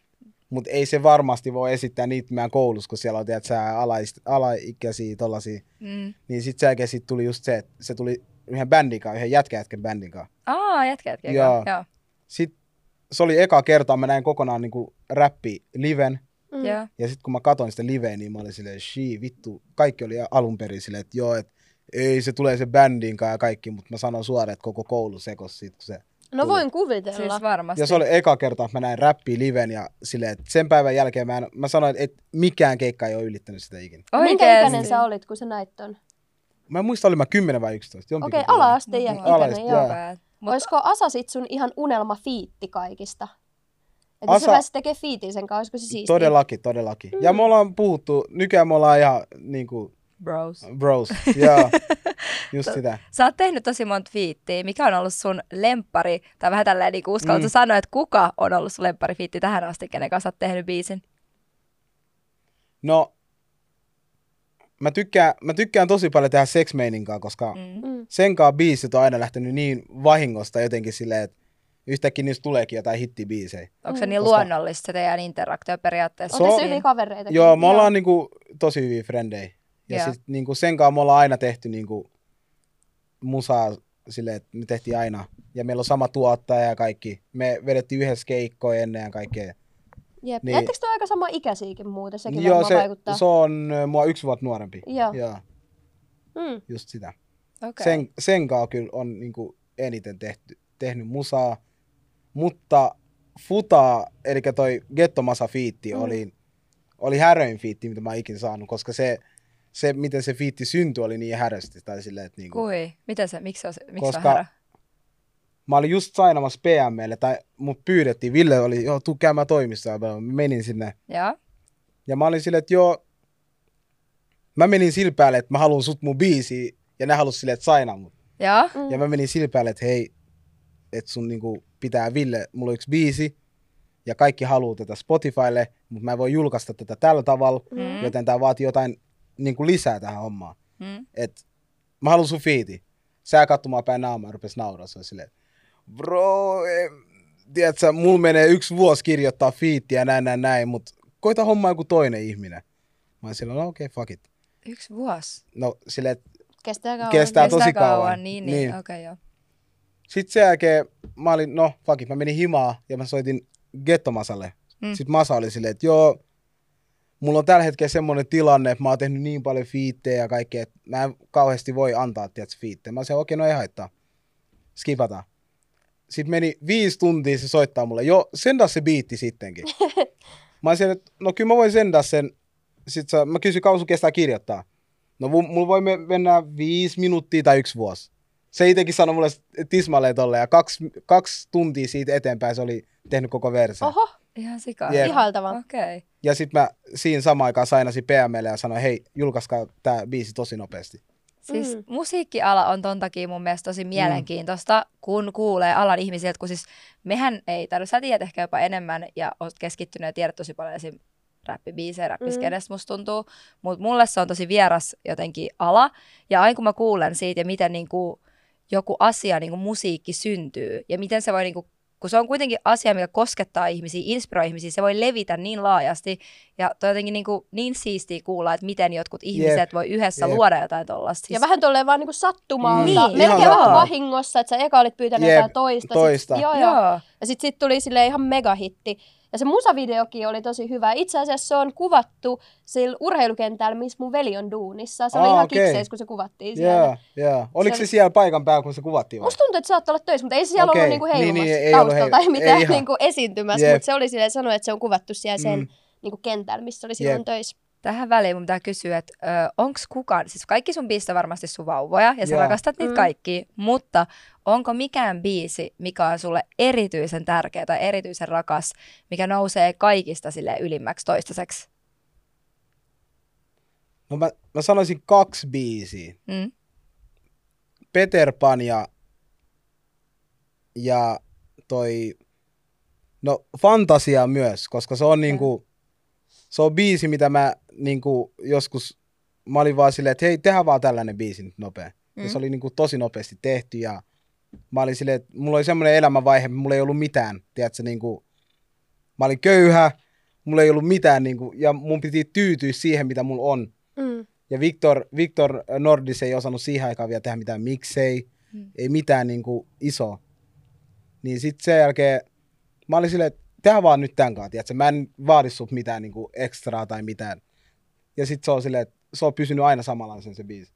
Mutta ei se varmasti voi esittää niitä meidän koulussa, kun siellä on tiedät, sä, alais, alaikäisiä tollasia. Mm. Niin sitten sen jälkeen sit tuli just se, että se tuli yhden bändin kanssa, yhden jätkäjätkän bändin kanssa. Aa, jätkä, jätkä. Joo. Sitten se oli eka kerta, mä näin kokonaan niinku räppi liven. Mm. Joo. Ja sitten kun mä katsoin sitä liveä, niin mä olin silleen, shii, vittu. Kaikki oli alun perin silleen, että joo, että ei se tulee se bändin kanssa ja kaikki, mutta mä sanon suoraan, että koko koulu sekos siitä, kun se No voin kuvitella. Siis varmasti. Ja se oli eka kerta, että mä näin räppi liven ja silleen, että sen päivän jälkeen mä, en, mä sanoin, että mikään keikka ei ole ylittänyt sitä ikinä. Minkä ikäinen sä olit, kun sä näit ton? Mä en muista, olin mä 10 vai 11. jompikumpi Okei, oli. ala-asteen Joo. ikäinen, Ala-aste, joo. joo. Hyvä. Mut, Olisiko Asa sit sun ihan unelma fiitti kaikista? Että jos Asa- sä pääsit tekemään fiitin sen kanssa, olisiko se siistiä? Todellakin, todellakin. Ja me ollaan puhuttu, nykyään me ollaan ihan niinku bros. bros. Joo, just sitä. Sä oot tehnyt tosi monta fiittiä. Mikä on ollut sun lempari, tai vähän tälleen niin uskallatko Mm. sanoa, että kuka on ollut sun lempari fiitti tähän asti, kenen kanssa oot tehnyt biisin? No, mä tykkään, mä tykkään tosi paljon tehdä Sex koska Mm. Mm. sen kanssa biisit on aina lähtenyt niin vahingosta jotenkin silleen, että yhtäkkiä niistä tuleekin jotain hittibiisejä. Onko se Mm. niin Koska- luonnollista se teidän interaktio periaatteessa? Se On on- tässä hyviä kavereita. Joo, me ollaan niinku tosi hyviä frendejä. Ja Joo. sit niinku sen kanssa me ollaan aina tehty niinku musaa silleen, että me tehtiin aina. Ja meillä on sama tuottaja ja kaikki. Me vedettiin yhdessä keikkoja ennen ja kaikkea. Jep. Niin. Niin. Ettekö te ole aika sama ikäisiäkin muuten? Sekin Joo, varmaan se, vaikuttaa. se on mua yksi vuotta nuorempi. Joo. Joo, Mm. just sitä. Okay. Sen, sen kanssa kyllä on niinku eniten tehty, tehnyt musaa. Mutta Futa, eli toi Gettomasa fiitti, Mm. mm. oli, oli häröin fiitti, mitä mä oon ikinä saanut, koska se, se, miten se fiitti syntyi, oli niin härösti. Tai silleen, että niinku, Kui? Miten se, miksi se on, miksi Koska- se on härä? mä olin just sainamassa PMlle, tai mut pyydettiin, Ville oli, joo, tuu käymään toimistoon, mä menin sinne. Joo. Ja mä olin silleen, että joo, mä menin sillä päälle, että mä haluan sut mun biisiin, ja ne halus silleen, että sainaa mut. Joo. Mm. Ja mä menin sillä päälle, että hei, että sun niinku pitää Ville, mulla on yksi biisi, ja kaikki haluaa tätä Spotifylle, mutta mä en voi julkaista tätä tällä tavalla, Mm. joten tää vaatii jotain niinku lisää tähän hommaan. Mm. Et mä haluan sun fiiti. Sä katsomaan päin naamaa ja rupes nauraa. Se on silleen, bro, em, tiedätkö, mulla menee yksi vuosi kirjoittaa fiittiä näin, näin, näin, mutta koita hommaa joku toinen ihminen. Mä olin silleen, no okei, okay, fuck it. Yksi vuosi. No silleen, että Kestää kauan. Kestää tosi kauan. Niin, niin. Niin. Okei, okay, joo. Sitten sen jälkeen mä olin, no fuck it, mä menin himaa ja mä soitin Gettomasalle. Mm. Sitten Masa oli silleen, että joo, mulla on tällä hetkellä semmoinen tilanne, että mä oon tehnyt niin paljon fiittejä ja kaikkea, että mä en kauheasti voi antaa, tiedätkö, fiittejä. Mä sanoin, okei, no ei haittaa. Skipataan. Sitten meni viisi tuntia se soittaa mulle, joo, sendaa se biitti sittenkin. mä olisin, että no kyllä mä voin sendaa sen. Sitten mä kysyin, kauan kestää kirjoittaa. No mu- mulla voi me- mennä viisi minuuttia tai yksi vuosi. Se itsekin sanoi mulle tismalleen tolle ja kaksi, kaksi tuntia siitä eteenpäin se oli tehnyt koko versen. Oho, Ihan sikaa. Jep. ihailtavaa. Okei. Okay. Ja sitten mä siinä samaan aikaan sainasin PMlle ja sanoin, hei, julkaiskaa tää biisi tosi nopeasti. Siis Mm. mm. musiikkiala on ton takia mun mielestä tosi mielenkiintoista, kun kuulee alan ihmisiltä, kun siis mehän ei, no sä tiedät ehkä jopa enemmän ja oot keskittynyt ja tiedät tosi paljon esim. räppibiisejä, räppiskenestä musta tuntuu, mutta mulle se on tosi vieras jotenkin ala, ja aina kun mä kuulen siitä ja miten niinku joku asia, niinku musiikki syntyy, ja miten se voi niinku kun se on kuitenkin asia, mikä koskettaa ihmisiä, inspiroi ihmisiä, se voi levitä niin laajasti. Ja toi jotenkin niin, kuin, niin siistiä kuulla, että miten jotkut ihmiset Jep. voi yhdessä Jep. luoda jotain tollasta. Ja vähän tolleen vaan niinku sattumalta. Niin, Melkein vähän vahingossa, että sä eka olit pyytänyt Jep, jotain toista. toista. Sit, joo, joo. Joo. Ja sitten sit tuli sille ihan megahitti. Ja se musavideokin oli tosi hyvä. Itse asiassa se on kuvattu sillä urheilukentällä, missä mun veli on duunissa. Se oli Aa, ihan okei. kikseis, kun se kuvattiin siellä. Joo, joo. Oliko Se se, oli- siellä paikan päällä, kun se kuvattiin vai? Musta tuntuu, että saattoi olla töissä, mutta ei se siellä Okei, ollut niinku niin, heilumassa niin, ei taustalla ollut tai mitään ei niinku esiintymässä. Jep. Mutta se oli silleen sanoa, että se on kuvattu siellä sen Mm. niinku kentällä, missä oli silloin Jep. töissä. Tähän väliin mun pitää kysyä, että onko kukaan, siis kaikki sun biisit on varmasti sun vauvoja ja sä Joo. rakastat niitä Mm. kaikki, mutta onko mikään biisi, mikä on sulle erityisen tärkeä tai erityisen rakas, mikä nousee kaikista sille ylimmäksi toistaiseksi? No mä, mä sanoisin kaksi biisiä. Mm? Peter Pan ja, ja toi, no Fantasia myös, koska se on niinku, se on biisi, mitä mä niinku joskus, mä olin vaan silleen, että hei, tehdään vaan tällainen biisi nyt nopea. Mm. Ja se oli niinku tosi nopeasti tehty ja mä olin silleen, että mulla oli semmoinen elämänvaihe, mulla ei ollut mitään, tiedätkö, niinku, mä olin köyhä, mulla ei ollut mitään, niinku, ja mun piti tyytyä siihen, mitä mulla on. Mm. Ja Victor, Victor Nordis ei osannut siihen aikaan vielä tehdä mitään miksei, Mm. ei mitään niinku isoa. Niin sitten sen jälkeen mä olin silleen, että tehdään vaan nyt tämän kanssa, tiedätkö? Mä en vaadi sut mitään niinku ekstraa tai mitään. Ja sitten se on silleen, että se on pysynyt aina samanlaisen se biisi.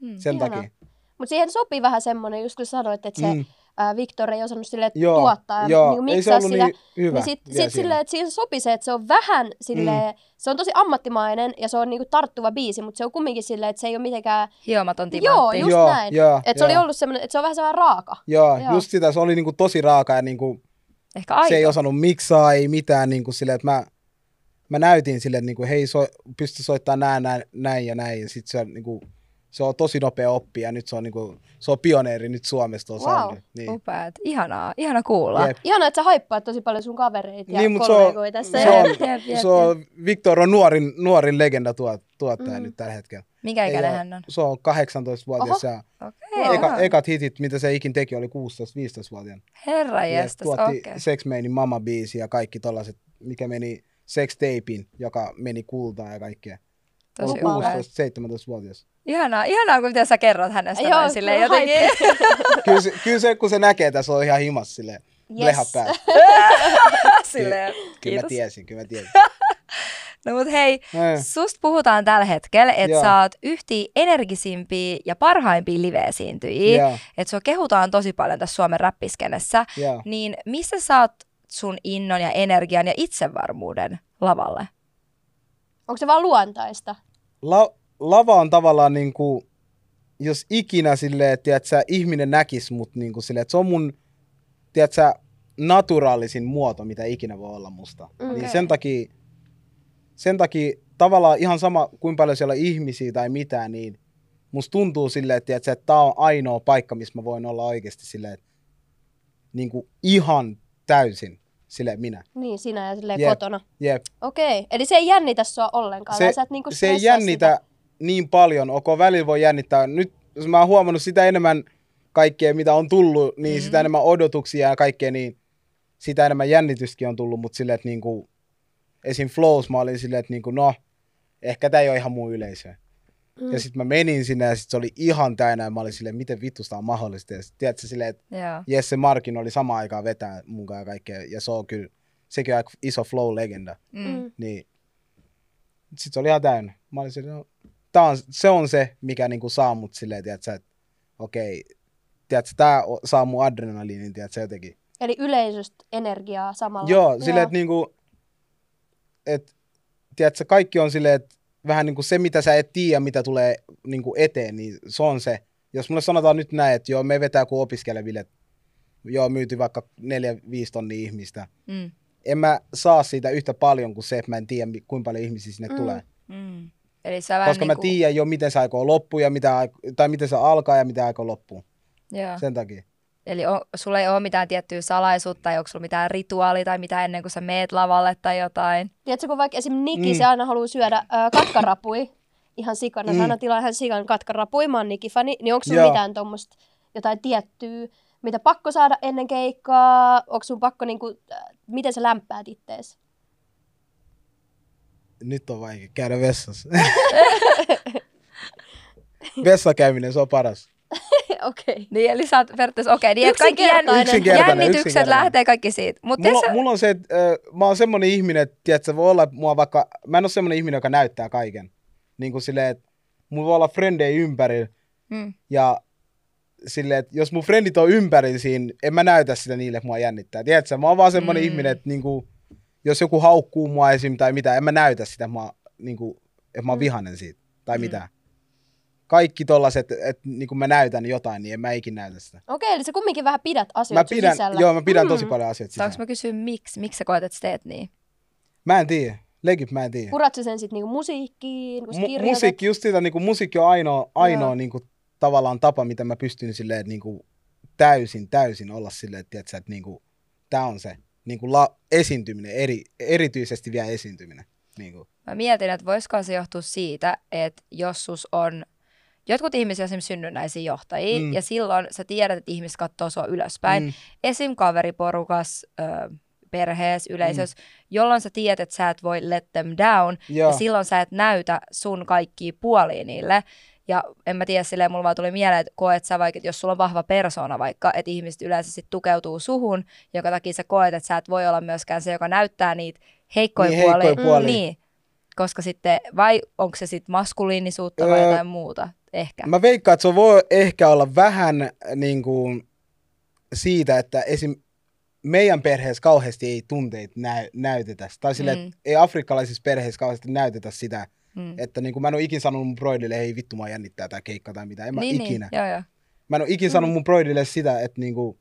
Mm. Sen Ihanaa. takia. Mutta siihen sopii vähän semmoinen, just kun sanoit, että se Mm. ää, Victor ei osannut sille Joo, tuottaa ja joo, niinku se miksaa sitä. niin hyvä niin sit, sit silleen, että siihen sopii se, että se on vähän silleen, mm. se on tosi ammattimainen ja se on niinku tarttuva biisi, mutta se on kumminkin silleen, että se ei ole mitenkään, Hiomaton Joo, timantti. just Joo, näin. joo, että se oli joo. ollut semmoinen, että se on vähän sellainen raaka. Joo, Joo. just sitä, se oli niinku tosi raaka ja niinku, Ehkä aito. se ei osannut miksaa, ei mitään niinku silleen, että mä, mä näytin sille, että niinku, hei, so, pysty soittamaan näin, näin, näin ja näin, ja sit se on niinku, se on tosi nopea oppi ja nyt se on, niinku, se on pioneeri nyt Suomessa tuolla Wow. soundilla. Niin. Upeat. Ihanaa. Ihana kuulla. Jep. Ihanaa, että sä haippaat tosi paljon sun kavereita ja Niin, se on- kollegoita tässä. Se on, Jep, jep, jep, se on, Victor on nuorin, nuorin legenda tuot, tuottaja Mm. nyt tällä hetkellä. Mikä ikäinen hän on? Se on 18-vuotias ja Okei. Wow. eka, ekat hitit, mitä se ikin teki, oli 16-15-vuotiaana. Herra Ja jestas, tuotti okei. Sex Mainin Mama-biisi ja kaikki tollaset, mikä meni Sex Tapein, joka meni kultaan ja kaikkea. Tosi On Lupaavaa. upea. 16-17-vuotias. Ihanaa, ihanaa, kun miten sä kerrot hänestä Joo, noin silleen kyllä jotenkin. Kyllä se, kyllä se, kun se näkee tässä, on ihan himas silleen. Yes. Leha päässä. silleen, Kyllä mä kiitos. tiesin, kyllä mä tiesin. No mut hei, Eh, susta puhutaan tällä hetkellä, että sä oot yhti energisimpiä ja parhaimpia live-esiintyjiä. Että sua kehutaan tosi paljon tässä Suomen räppiskenessä. Niin missä sä oot sun innon ja energian ja itsevarmuuden lavalle? Onko se vaan luontaista? La, lava on tavallaan niinku, jos ikinä silleen, että tiedät, sä, ihminen näkis mut niinku silleen, että se on mun, tiedät, sä, naturaalisin muoto, mitä ikinä voi olla musta. Mm. Niin sen takia, sen takia tavallaan ihan sama, kuinka paljon siellä on ihmisiä tai mitään, niin musta tuntuu silleen, että, tiedät, sä, että tää on ainoa paikka, missä mä voin olla oikeasti silleen, että niinku ihan täysin silleen minä. Niin, sinä ja silleen Jep. kotona. Jep. Okei, eli se ei jännitä sua ollenkaan, Se- sä et niinku se ei jännitä Sitä. Niin paljon, ok, välillä voi jännittää. Nyt mä oon huomannut sitä enemmän kaikkea, mitä on tullut, niin Mhm. mm. sitä enemmän odotuksia ja kaikkea, niin sitä enemmän jännitystäkin on tullut, mutta silleen, että niinku, esim. Flows mä olin silleen, että niinku, no, ehkä tää ei ole ihan mun yleisö. Mm. Ja sitten mä menin sinne ja sit se oli ihan täynnä ja mä olin silleen, miten vittu sitä on mahdollista. Ja sit, tiedätkö, silleen, että Joo. Jesse Markin oli samaan aikaan vetää mun kanssa ja kaikkea. Ja se on kyllä, sekin on aika iso flow-legenda Mm. Niin sit se oli ihan täynnä. Mä olin silleen, no, tää on, se on se, mikä niinku saa mut silleen, tiedätkö, että okei, tiedätkö, tää saa mun adrenaliinin, tiedätkö, jotenkin. Eli yleisöstä energiaa samalla. Joo, silleen, että niinku, et, tiedätkö, kaikki on silleen, että vähän niinku se, mitä sä et tiedä, mitä tulee niinku eteen, niin se on se. Jos mulle sanotaan nyt näin, että joo, me vetää kuin opiskeleville, että joo, myyty vaikka neljä, viisi tonnia ihmistä. Mm. En mä saa siitä yhtä paljon kuin se, että mä en tiedä, kuinka paljon ihmisiä sinne Mm. tulee. Mm. Eli sä vähän Koska mä niinku- tiedän jo, miten se aikoo loppua ja mitä, tai miten se alkaa ja mitä aikoo loppua. Joo. Sen takia. Eli on, sulla ei ole mitään tiettyä salaisuutta tai onko sulla mitään rituaalia tai mitään ennen kuin sä meet lavalle tai jotain? Tiedätkö, kun vaikka esim. Niki, Mm. se aina haluaa syödä äh, katkarapui, ihan sikana, Mm. aina tilaa ihan sikan katkarapui, mä oon Niki-fani, niin onko sulla Joo. mitään tuommoista jotain tiettyä, mitä pakko saada ennen keikkaa, onko sun pakko niinku, äh, miten sä lämpäät ittees? Nyt on vaikea käydä vessassa. Vessakäyminen, se on paras. Okei. Okay. Niin, eli sä oot periaatteessa, okei, niin että kaikki jännitykset yksinkertainen. lähtee kaikki siitä. Mutta Mulla, mulla on se, että äh, mä oon semmonen ihminen, että tiedätkö, voi olla mua vaikka, mä en ole semmonen ihminen, joka näyttää kaiken. Niin kuin silleen, että mulla voi olla frendejä ympärillä mm. ja silleen, että jos mun frendit on ympärillä siinä, en mä näytä sitä niille, että mua jännittää. Tiedätkö, mä oon vaan semmonen Mm. ihminen, että niinku, jos joku haukkuu mua esim. tai mitä, en mä näytä sitä, että mä, niinku, että mä oon Mm. vihanen siitä tai Mm. mitään. Kaikki tollaset, että niinku mä näytän jotain, niin en mä ikin näytä sitä. Okei, eli sä kumminkin vähän pidät asioita pidän, sisällä. joo, mä pidän tosi Mm. paljon asioita Saanko sisällä. mä kysyä, miksi? Miksi sä koet, että sä teet niin? Mä en tiedä. Legit mä en tiedä. Purat sä sen sitten niinku musiikkiin, kun Mu- musiikki, just sitä, niinku, musiikki on ainoa, ainoa niinku, tavallaan tapa, mitä mä pystyn silleen niin kuin täysin, täysin olla silleen, että, tiedätkö, että niin kuin, tää on se niin kuin la, esiintyminen, eri, erityisesti vielä esiintyminen. Niin kuin. Mä mietin, että voisiko se johtua siitä, että jos sus on jotkut ihmiset esimerkiksi synnynnäisiä johtajia, Mm. ja silloin sä tiedät, että ihmiset katsoo sua ylöspäin. Mm. Mm. Esim. kaveriporukas, ö, perheessä, yleisössä, mm. jolloin sä tiedät, että sä et voi let them down, Joo. ja silloin sä et näytä sun kaikkia puolia niille. Ja en mä tiedä, silleen mulla vaan tuli mieleen, että koet sä vaikka, että jos sulla on vahva persona vaikka, että ihmiset yleensä sit tukeutuu suhun, joka takia sä koet, että sä et voi olla myöskään se, joka näyttää niitä heikkoja Niin, puolia. heikkoja puolia. Niin, koska sitten, vai onko se sitten maskuliinisuutta vai Öö, jotain muuta? Ehkä. Mä veikkaan, että se voi ehkä olla vähän niin kuin siitä, että esim. meidän perheessä kauheasti ei tunteita näy, näytetä. Tai silleen, Mm. ei afrikkalaisissa perheissä kauheasti näytetä sitä, Mm. että niin kuin mä en ole ikin sanonut mun broidille, hei vittu mä jännittää tää keikka tai mitä. En mä niin, ikinä. Niin, joo, joo. Mä en ole ikin sanonut mun broidille sitä, että niin kuin,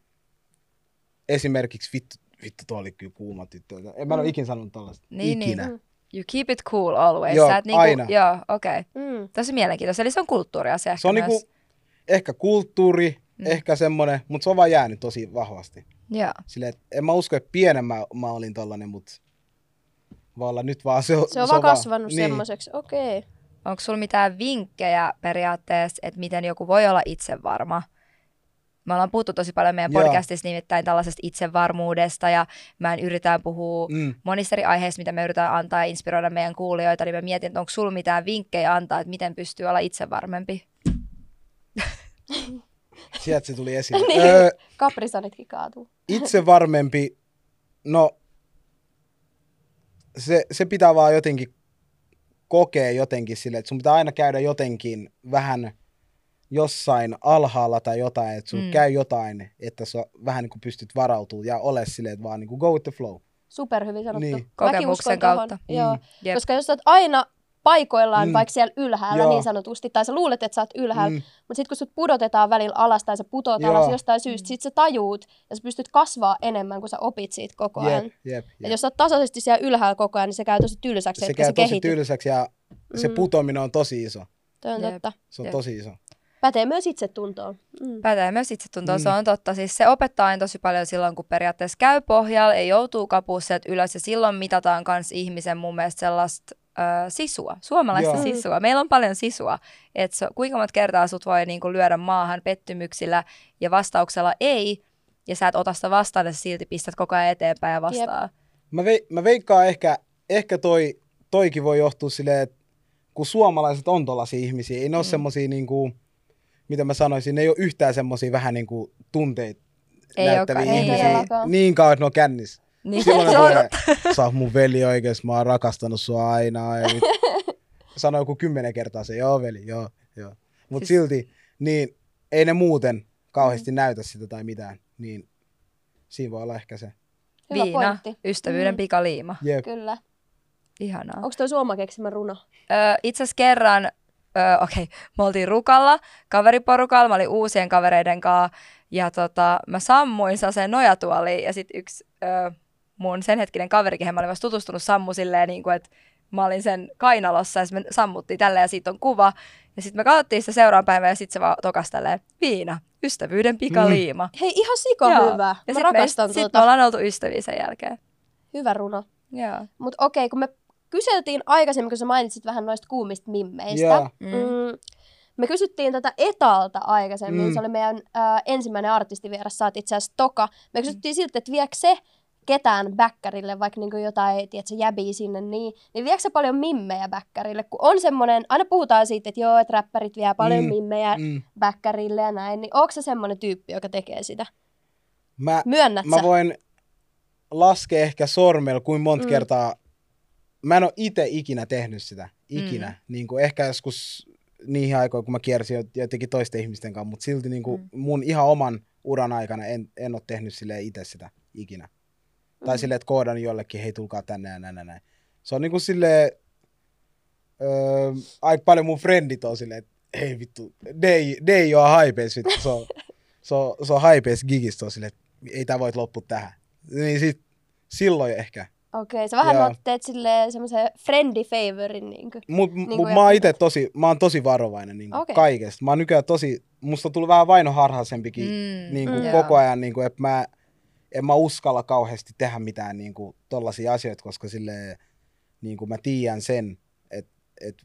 esimerkiksi vittu, vittu tuo oli kyllä kuuma tyttö. En mä en ole ikin sanonut tällaista. Niin, niin. ikinä. Mm. You keep it cool always. Joo, Sä et niinku, aina. Joo, okei. Okay. Mm. Tosi mielenkiintoista. Eli se on kulttuuriasia ehkä Se on myös. niinku, ehkä kulttuuri, Mm. mm. ehkä semmonen, mutta se on vaan jäänyt tosi vahvasti. Joo. Silleen, et en mä usko, että pienen mä, mä olin tollanen, mutta voi olla nyt vaan se on, Se on vaan kasvanut niin. semmoiseksi. Okei. Okay. Onko sulla mitään vinkkejä periaatteessa, että miten joku voi olla itsevarma? Me ollaan puhuttu tosi paljon meidän Joo. podcastissa nimittäin tällaisesta itsevarmuudesta ja mä en yritän puhua mm. Monista eri aiheista, mitä me yritetään antaa ja inspiroida meidän kuulijoita, niin mä mietin, että onko sulla mitään vinkkejä antaa, että miten pystyy olla itsevarmempi? Sieltä se tuli esiin. Niin. öö, Kaprisanitkin kaatuu. itse varmempi, no se, se pitää vaan jotenkin kokea jotenkin sille, että sun pitää aina käydä jotenkin vähän jossain alhaalla tai jotain, että sun Mm. käy jotain, että sä vähän niin kuin pystyt varautumaan ja ole silleen, että vaan niin kuin go with the flow. Super hyvin sanottu. Niin. Kokemuksen tohon. kautta. Joo. Mm. Jep. Koska jos sä oot aina paikoillaan, Mm. vaikka siellä ylhäällä Joo. niin sanotusti, tai sä luulet, että sä oot ylhäällä, Mm. mutta sitten kun sut pudotetaan välillä alas tai sä putoat Joo. alas jostain syystä, sit sä tajuut ja sä pystyt kasvaa enemmän, kun sä opit siitä koko ajan. Jep, jep, jep. jos sä oot tasaisesti siellä ylhäällä koko ajan, niin se käy tosi tylsäksi, Se etkä käy sä tosi tylsäksi ja se Mm. putoaminen on tosi iso. Toi on Jep. totta. Se on Jep. tosi iso. Pätee myös itsetuntoon. Mm. Pätee myös itsetuntoa, mm. se Mm. on totta. Siis se opettaa aina tosi paljon silloin, kun periaatteessa käy pohjalla, ei joutuu kapua sieltä ylös ja silloin mitataan myös ihmisen mun mielestä sellaista sisua, suomalaista Joo. sisua. Meillä on paljon sisua, että so, kuinka monta kertaa sut voi niinku lyödä maahan pettymyksillä ja vastauksella ei, ja sä et ota sitä vastaan ja sä silti pistät koko ajan eteenpäin ja vastaa. Mä, vei, mä veikkaan ehkä, ehkä toi, toikin voi johtua silleen, että kun suomalaiset on tollaisia ihmisiä, ei ne ole Mm. mm. semmosia niinku, mitä mä sanoisin, ne ei ole yhtään semmosia vähän niinku tunteita Ei näyttäviä olekaan, ei, ihmisiä. todellakaan. niin kauan, että ne on kännissä. Niin, Silloin se ne on sä oot mun veli oikeesti, mä oon rakastanut sua aina. Ja nyt, sanoo joku kymmenen kertaa se, joo veli, joo, joo. Mut Siis- siis... silti, niin ei ne muuten kauheasti mm. näytä sitä tai mitään. Niin siinä voi olla ehkä se. Hyvä viina, pointti. ystävyyden Mm. pikaliima. Jep. Kyllä. Ihanaa. Onko toi Suoma keksimä runo? Öö, itse asiassa kerran, öö, okei, okay, me oltiin Rukalla, kaveriporukalla, mä olin uusien kavereiden kanssa, ja tota, mä sammuin sen nojatuoliin, ja sitten yksi öö, mun sen hetkinen kaveri, kehen mä olin vasta tutustunut, sammu silleen, niin kuin, että mä olin sen kainalossa, ja sit me sammuttiin tälleen, ja siitä on kuva, ja sitten me katsottiin sitä seuraavan päivän, ja sitten se vaan tokas tälleen, viina, ystävyyden pikaliima. Hei, ihan sika Joo. hyvä. Ja Mä sit rakastan me, sit tuota. me ollaan oltu ystäviä sen jälkeen. Hyvä runo. Joo. Mutta okei, kun me kyseltiin aikaisemmin, kun sä mainitsit vähän noista kuumista mimmeistä. Joo. Mm. Mm. Me kysyttiin tätä Etalta aikaisemmin, mm. Mm. se oli meidän äh, ensimmäinen artistivieras, sä oot itse asiassa Toka. Me kysyttiin siltä, että viekö se ketään bäkkärille, vaikka niinku jotain, tiedätkö, jäbiä sinne, niin, niin viekö se paljon mimmejä bäkkärille? Kun on semmoinen, aina puhutaan siitä, että joo, että räppärit vie paljon mm. Mm, mimmejä mm. Bäkkärille ja näin, niin onko se semmoinen tyyppi, joka tekee sitä? Mä, Myönnät mä sä? voin laskea ehkä sormella, kuin monta Mm. kertaa. Mä en ole itse ikinä tehnyt sitä. Ikinä. Mm. Niin kuin ehkä joskus niihin aikoihin, kun mä kiersin jo- jotenkin toisten ihmisten kanssa, mutta silti niin kuin Mm. mun ihan oman uran aikana en, en ole tehnyt sille itse sitä ikinä. Mm. Tai silleen, että koodan jollekin, hei tulkaa tänne ja näin, näin. Se on niin kuin silleen, öö, aika paljon mun frendit on silleen, että hei vittu, ne ei, ne ei ole haipeis vittu, se on, se on, se on haipeis gigistä, on silleen, että ei tää voit loppu tähän. Niin sit, silloin ehkä Okei, sä vähän oot- teet silleen semmoisen friendly favorin niinku. Mut, Niin mut kuin mä oon jotkut. itse tosi, mä oon tosi varovainen niin okay. kaikesta. Mä oon nykyään tosi, musta on tullut vähän vainoharhaisempikin Mm, niin kuin Mm. koko ajan, niin kuin, että mä, en mä uskalla kauheasti tehdä mitään niin kuin, tollaisia asioita, koska sille niin kuin mä tiedän sen, että, että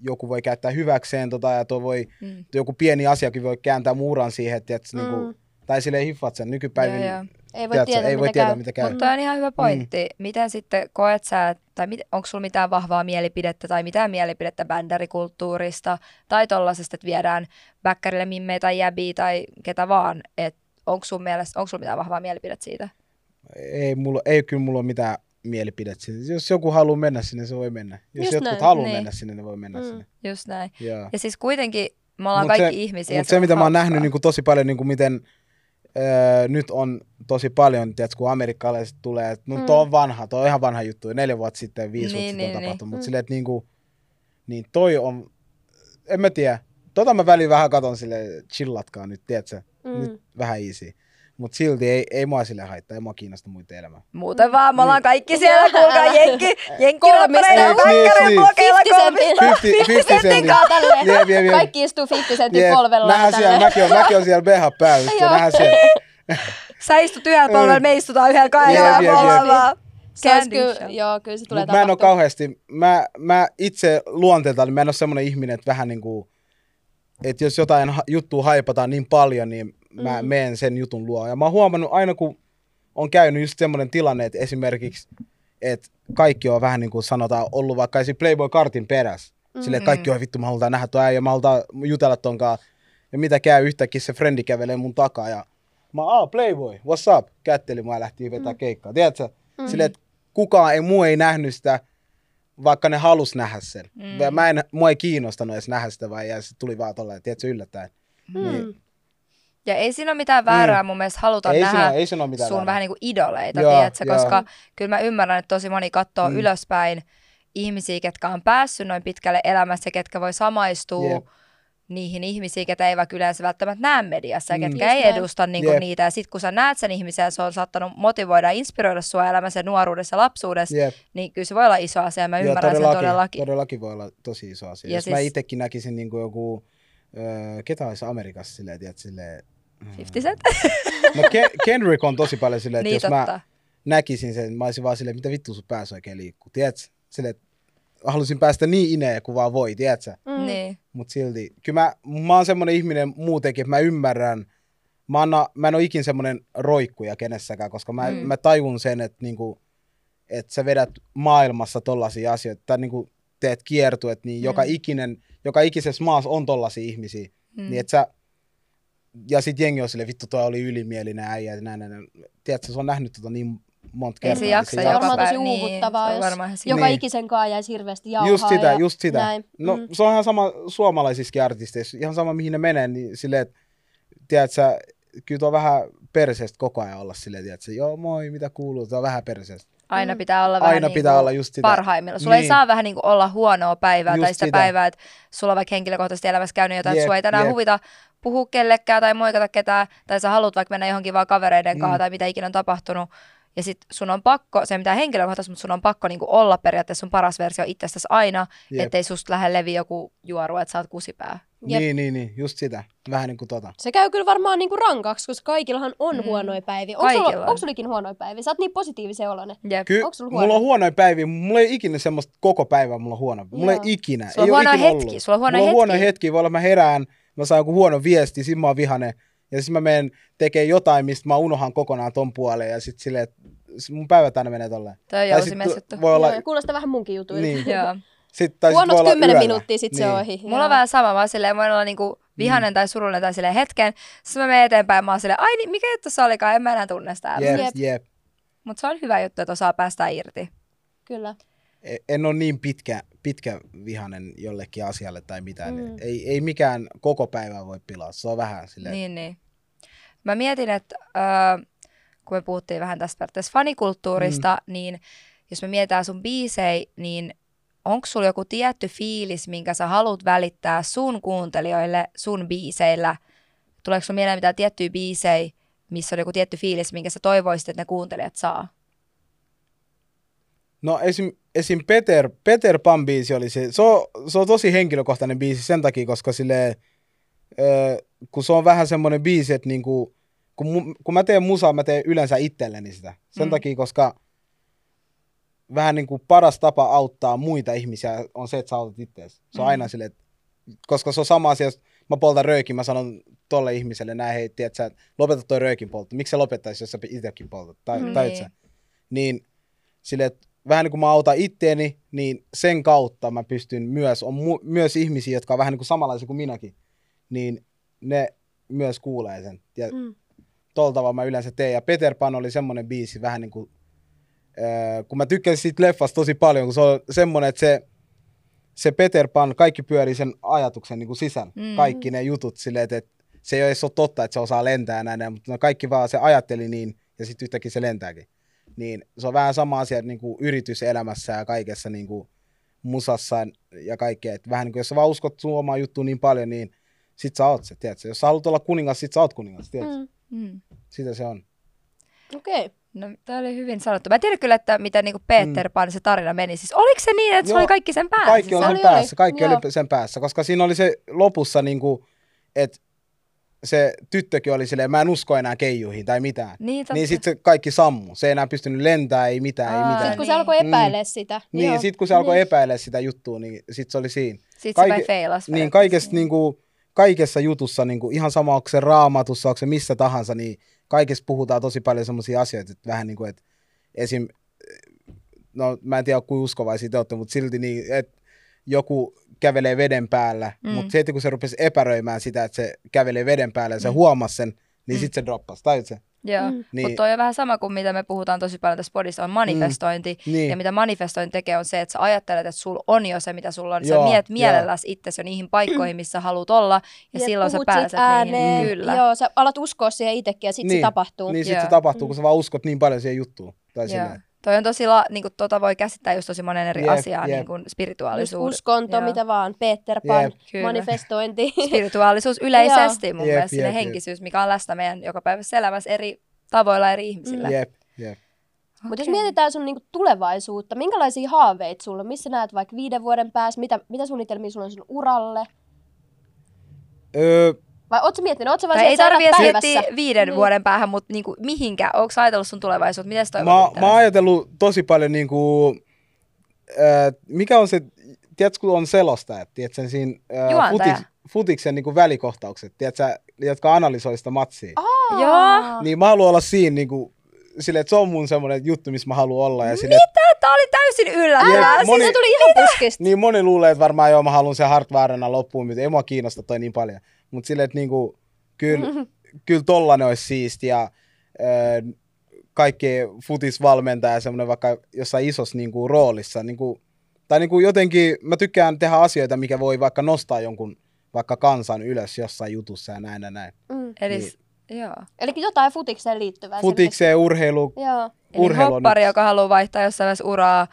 joku voi käyttää hyväkseen tota, ja toi voi, Mm. joku pieni asiakin voi kääntää muuran siihen, että, että niin kuin, Mm. tai silleen hiffat sen. Joo, joo. Ei voi tiedätkö, tietää, ei voi mitä tietää, mitä käy. Mutta on ihan hyvä pointti. Mm. Miten sitten koet sä, tai mit, onko sulla mitään vahvaa mielipidettä tai mitään mielipidettä bändärikulttuurista tai tollasesta, että viedään bäkkärille mimmejä tai jäbiä tai ketä vaan, että onko sun mielestä, onko sulla mitään vahvaa mielipidettä siitä? Ei, mulla, ei kyllä mulla ole mitään mielipidettä sinne. Jos joku haluaa mennä sinne, se voi mennä. Jos Just jotkut näin, haluaa niin. mennä sinne, ne voi mennä Mm. sinne. Just näin. Joo. Ja siis kuitenkin me ollaan Mut kaikki se- ihmisiä. Mutta se, mitä mä oon nähnyt niin kuin tosi paljon, niin kuin miten öö, nyt on tosi paljon, tiedätkö, kun amerikkalaiset tulee, että no Mm. toi on vanha, toi on ihan vanha juttu, neljä vuotta sitten, viisi Niin, vuotta niin, sitten on niin. tapahtunut, mutta Mm. silleen, että niin, kuin, niin toi on, en mä tiedä, tota mä väliin vähän katon sille chillatkaa nyt, tiedätkö, Mm. nyt vähän easy. Mutta silti ei, ei mua sille haittaa, ei mua kiinnosta muiden elämää. Muuten vaan, me ollaan kaikki siellä, kuulkaa jenkki, jenkkiräppäreiden Niin, bäkkäreiden niin. blokeilla 50 kolmista. sentin, 50 50 sentin sentin. kaa tälleen. Kaikki istuu 50 sentin polvella. nähdään siellä, mäkin on, mäkin on siellä BH päällä, nähdään siellä. Sä istut yhdellä polvella, me istutaan yhdellä kahdella Se olisi candy kyllä, shop. joo, kyllä se tulee Mut mä en ole kauheasti, mä, mä itse luonteelta, niin mä en ole semmoinen ihminen, että vähän niin kuin, että jos jotain juttua haipataan niin paljon, niin mä Mm. menen sen jutun luo. Ja mä oon huomannut aina, kun on käynyt just semmoinen tilanne, että esimerkiksi, että kaikki on vähän niin kuin sanotaan ollut vaikka. Playboy-kartin perässä. Mm. Silleen, että kaikki on vittu, mä halutaan nähdä tuo äijä, mä halutaan jutella tonkaan. Ja mitä käy, yhtäkkiä se frendi kävelee mun takaa ja mä oon Playboy, what's up? Kätteli ja lähti vetää Mm. keikkaa. Tiedätkö? Mm. Silleen, että kukaan ei, muu ei nähnyt sitä, vaikka ne halus nähdä sen. Mm. Mm. Mä en, mua ei kiinnostanut edes nähdä sitä, vaan ja se tuli vaan tolleen, tiedätkö, yllättäen. Niin, Mm. Ja ei siinä ole mitään väärää mun mielestä haluta ei, nähdä siinä, ei siinä sun väärää. vähän niin kuin idoleita, Joo, tiedätkö? joo. Koska kyllä mä ymmärrän, että tosi moni katsoo Mm. ylöspäin ihmisiä, ketkä on päässyt noin pitkälle elämässä, ketkä voi samaistua Jep. Niihin ihmisiin, ketä ei vaikka yleensä välttämättä näe mediassa ja Mm. ketkä Just ei näin. edusta niinku Jep. niitä. Ja sit kun sä näet sen ihmisen ja se on saattanut motivoida ja inspiroida sua elämässä ja nuoruudessa ja lapsuudessa, Jep. niin kyllä se voi olla iso asia. Mä ymmärrän sen todellakin. Todellakin voi olla tosi iso asia. Ja Ja Jos siis... mä itsekin näkisin niin kuin joku, öö, ketä olisi Amerikassa silleen, tiedätkö, silleen, 50 Cent? No Ken- Kendrick on tosi paljon silleen, että niin jos totta. mä näkisin sen, mä olisin vaan silleen, mitä vittu sun päässä oikein liikkuu, tiedätkö? Silleen, että halusin päästä niin ineen kuin vaan voi, tiedätkö? Mm. Niin. Mut silti, kyllä mä, mä oon semmonen ihminen muutenkin, että mä ymmärrän, mä, anna, mä en ole ikin semmonen roikkuja kenessäkään, koska mä, Mm. mä tajun sen, että niinku, että sä vedät maailmassa tollasia asioita, tai niinku teet kiertuet, niin Mm. joka ikinen, joka ikisessä maassa on tollasia ihmisiä, Mm. niin et sä, ja sit jengi on silleen, vittu toi oli ylimielinen äijä, ja näin, näin, näin. Tiedätkö, se on nähnyt tota niin monta Ei kertaa. se niin jaksa Se on joka varmaan tosi päivä. Niin, uuvuttavaa, se on jos ihan joka Niin. ikisen kaa jäisi hirveästi jauhaa. Just sitä, ja just sitä. Näin. No Mm. se on ihan sama suomalaisissakin artisteissa, ihan sama mihin ne menee, niin silleen, että tiedät sä, kyllä tuo on vähän perseestä koko ajan olla silleen, tiedät sä, joo moi, mitä kuuluu, tuo on vähän perseestä. Aina Mm. pitää olla vähän Aina niin pitää kuin olla just sitä. parhaimmilla. Sulla ei Niin. saa vähän niin kuin olla huonoa päivää tai Just sitä sitä. päivää, että sulla on vaikka henkilökohtaisesti elämässä käynyt jotain, että sua ei tänään jep. huvita puhua kellekään tai moikata ketään, tai sä haluat vaikka mennä johonkin vaan kavereiden kanssa Mm. tai mitä ikinä on tapahtunut. Ja sit sun on pakko, se ei mitään henkilökohtaisesti, mutta sun on pakko niinku olla periaatteessa sun paras versio itsestäsi aina, Jep. ettei susta lähde levi joku juoru, että sä oot kusipää. Jep. Niin, niin, niin, just sitä. Vähän niin kuin tota. Se käy kyllä varmaan niinku rankaksi, koska kaikillahan on Mm. huonoja päiviä. Onko sulla, on. onko sulla ikinä huonoja päiviä? Sä oot niin positiivisen oloinen. Jep. Kyllä, sulla mulla on huonoja? päiviä, mulla ei ikinä semmoista koko päivää mulla on huono. Mulla ei Joo. ikinä. Sulla on ei hetkiä, ollut. sulla on huonoja mulla on huonoja hetkiä. hetkiä, voi olla mä herään, mä saan joku huono viesti, sit mä oon vihanen. Ja sit mä menen tekee jotain, mistä mä unohan kokonaan ton puoleen ja sit silleen, että mun päivät aina menee tolleen. Toi on sit juttu. voi olla, Joo, kuulostaa vähän munkin jutuilta. Niin. Joo. sit, tai sit Huonot 10 yöllä. minuuttia, sit se on ohi. Mulla Joo. on vähän sama, mä oon silleen, voin olla niinku vihanen tai surullinen tai silleen hetken. Sitten mä menen eteenpäin, mä oon silleen, ai niin, mikä juttu se olikaan, en mä enää tunne sitä. Jep, Jep. jep. Mutta se on hyvä juttu, että osaa päästä irti. Kyllä. E- En ole niin pitkä, pitkä vihanen jollekin asialle tai mitään. Mm. Ei, ei mikään koko päivää voi pilaa. Se on vähän silleen. Niin, niin. Mä mietin, että äh, kun me puhuttiin vähän tästä periaatteessa fanikulttuurista, mm. niin jos me mietitään sun biisei, niin onko sulla joku tietty fiilis, minkä sä haluat välittää sun kuuntelijoille sun biiseillä? Tuleeko sulla mieleen mitään tiettyjä biisejä, missä on joku tietty fiilis, minkä sä toivoisit, että ne kuuntelijat saa? No esim, esim Peter, Peter Pan biisi oli se, se on, se on tosi henkilökohtainen biisi sen takia, koska sille, ö, kun se on vähän semmoinen biisi, että niinku, kun, mu, kun mä teen musaa, mä teen yleensä itselleni sitä. Sen Mm. takia, koska vähän niin kuin paras tapa auttaa muita ihmisiä on se, että sä autat itseäsi. Se on Mm. aina silleen, koska se on sama asia, jos mä poltan röökin, mä sanon tolle ihmiselle näin, hei, tiedät sä, lopeta toi röökin poltto. Miksi sä lopettaisi, jos sä itsekin poltat? Tai, Mm. tai Niin. Niin sille, että vähän niin kuin mä autan itteeni, niin sen kautta mä pystyn myös, on mu- myös ihmisiä, jotka on vähän niin kuin samanlaisia kuin minäkin, niin ne myös kuulee sen. Ja Mm. tavalla mä yleensä teen. Ja Peter Pan oli semmoinen biisi vähän niin kuin, öö, kun mä tykkäsin siitä leffasta tosi paljon, kun se on semmoinen, että se, se Peter Pan, kaikki pyörii sen ajatuksen niin kuin sisään. Mm. Kaikki ne jutut silleen, että, että se ei edes ole totta, että se osaa lentää näin, mutta ne kaikki vaan se ajatteli niin, ja sitten yhtäkkiä se lentääkin. Niin se on vähän sama asia niin kuin yrityselämässä ja kaikessa niin kuin musassa ja kaikkea. Että vähän niin kuin, jos sä vaan uskot sun omaa juttuun niin paljon, niin sit sä oot se, tiedätkö? Jos sä haluat olla kuningas, sit sä oot kuningas, tiedätkö? Mm. Mm. Mm. Sitä se on. Okei. Okay. No, tämä oli hyvin sanottu. Mä en tiedä kyllä, että miten niinku Peter Pan se tarina meni. Siis oliko se niin, että se oli kaikki sen päässä? Kaikki se sen oli, päässä, oli. kaikki Joo. oli sen päässä, koska siinä oli se lopussa niin kuin, että se tyttökin oli silleen, mä en usko enää keijuihin tai mitään. Niin, totta. Niin sitten se kaikki sammu. Se ei enää pystynyt lentämään, ei mitään, Aa, ei mitään. Sitten kun se niin. alkoi epäilee sitä. Niin, sitten kun se alkoi Niin. epäillä sitä juttua, niin sitten se oli siinä. Sitten Kaike- se vai feilas. Niin kaikessa, niin kuin, kaikessa jutussa, niin kuin, ihan sama onko se raamatussa, onko se missä tahansa, niin kaikessa puhutaan tosi paljon semmoisia asioita, että vähän niin kuin, että esim. No mä en tiedä kuinka uskovaisia te olette, mutta silti niin, että joku kävelee veden päällä, Mm. mm. mutta heti kun se rupesi epäröimään sitä, että se kävelee veden päällä ja se Mm. mm. huomasi sen, niin Mm. mm. sitten se droppasi, tajut se? Joo. Mm. Niin. Niin, Mutta toi on vähän sama kuin mitä me puhutaan tosi paljon tässä podissa, on manifestointi. Mm. niin. Ja mitä manifestointi tekee on se, että sä ajattelet, että sulla on jo se, mitä sulla on. Joo, sä miet mielelläsi itsesi jo niihin paikkoihin, missä haluat olla. Ja, Ja silloin sä pääset ääneen. niihin. Kyllä. Joo, sä alat uskoa siihen itsekin ja sitten niin, se tapahtuu. Niin sitten se tapahtuu, Mm. kun sä vaan uskot niin paljon siihen juttuun. Tai Joo. Toi on tosi, la, niin kuin, tota voi käsittää just tosi monen eri Jep, asiaa, jep. niin kuin Just spirituaalisuus. uskonto, Joo. mitä vaan, Peter Pan. Kyllä. manifestointi. Spirituaalisuus yleisesti mun Jep, mielestä, jep. henkisyys, mikä on läsnä meidän jokapäiväisessä elämässä eri tavoilla eri ihmisillä. Jep, jep. Mutta jos mietitään sun niinku tulevaisuutta, minkälaisia haaveita sulla on? Missä näet vaikka viiden vuoden päässä? Mitä, mitä suunnitelmia sulla on sun uralle? Öö, Vai ootko miettinyt? Ootko vaan Tai ei se, että sä tarvii elät miettiä viiden Niin. vuoden päähän, mutta niinku, mihinkä? Onko ajatellut sun tulevaisuutta? Miten sä mä, toivot mä oon ajatellut tosi paljon niinku, äh, mikä on se, tiedätkö kun on selostajat, tiedätkö siinä äh, futiks, futiksen niinku välikohtaukset, tiedätkö, jotka analysoi sitä matsia. Aa. Joo. Niin mä haluan olla siinä niinku, silleen, että se on mun semmoinen juttu, missä mä haluan olla. Ja sille, Mitä? Tää oli täysin yllättävää. Jep, moni- Se tuli ihan puskista. Niin moni luulee, että varmaan joo, mä haluan sen Hartvaarena loppuun, mutta ei mua kiinnosta toi niin paljon. Mutta silleen, että niinku, kyllä, kyllä tollanen olisi siisti ja ö, kaikki futisvalmentaja semmoinen vaikka jossain isossa niinku, roolissa. Niinku, tai niinku, jotenkin mä tykkään tehdä asioita, mikä voi vaikka nostaa jonkun vaikka kansan ylös jossain jutussa ja näin ja näin. Mm. Eli, Niin. joo. Eli jotain futikseen liittyvää. Futikseen, urheilu. Joo. Eli urheilu on hoppari, joka haluaa vaihtaa jossain vaiheessa uraa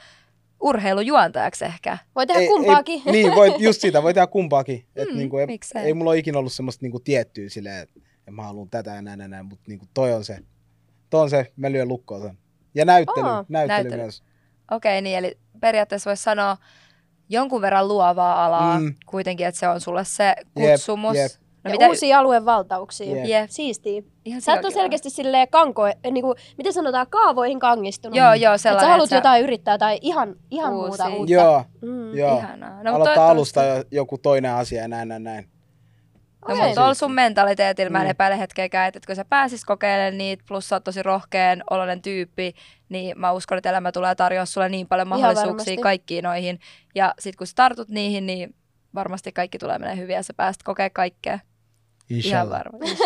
urheilujuontajaksi ehkä. Voi tehdä kumpaakin. Ei, niin, voi, just sitä, voi tehdä kumpaakin. Et Mm, niinku, ei, miksei. ei mulla ole ikinä ollut semmoista niinku tiettyä silleen, että et mä haluan tätä ja näin ja näin, mutta niinku toi on se, toi on se, mä lyön lukkoon sen. Ja näyttely, Aa, näyttely, näyttely. myös. Okei, niin eli periaatteessa voisi sanoa jonkun verran luovaa alaa, Mm. kuitenkin, että se on sulle se kutsumus. jep. No ja mitä, uusia aluevaltauksia. Jep. Jep. Siistiä. ihan Sä et ole selkeästi silleen kanko, niinku, miten sanotaan, kaavoihin kangistunut. Joo, joo, Että sellainen. sä haluat että jotain yrittää tai ihan, ihan Uusia. muuta uutta. Joo, Mm. joo. Ihanaa. No, Aloittaa toivottavasti- alusta jo, joku toinen asia ja näin, näin, näin. No, Okei. mutta tuolla sun mentaliteetillä mä en Mm. epäile hetkeäkään, että kun sä pääsis kokeilemaan niitä, plus sä oot tosi rohkeen oloinen tyyppi, niin mä uskon, että elämä tulee tarjoa sulle niin paljon Ihan mahdollisuuksia varmasti. kaikkiin noihin. Ja sit kun sä tartut niihin, niin varmasti kaikki tulee menee hyvin ja sä pääst kokea kaikkea. Ihan Inshallah.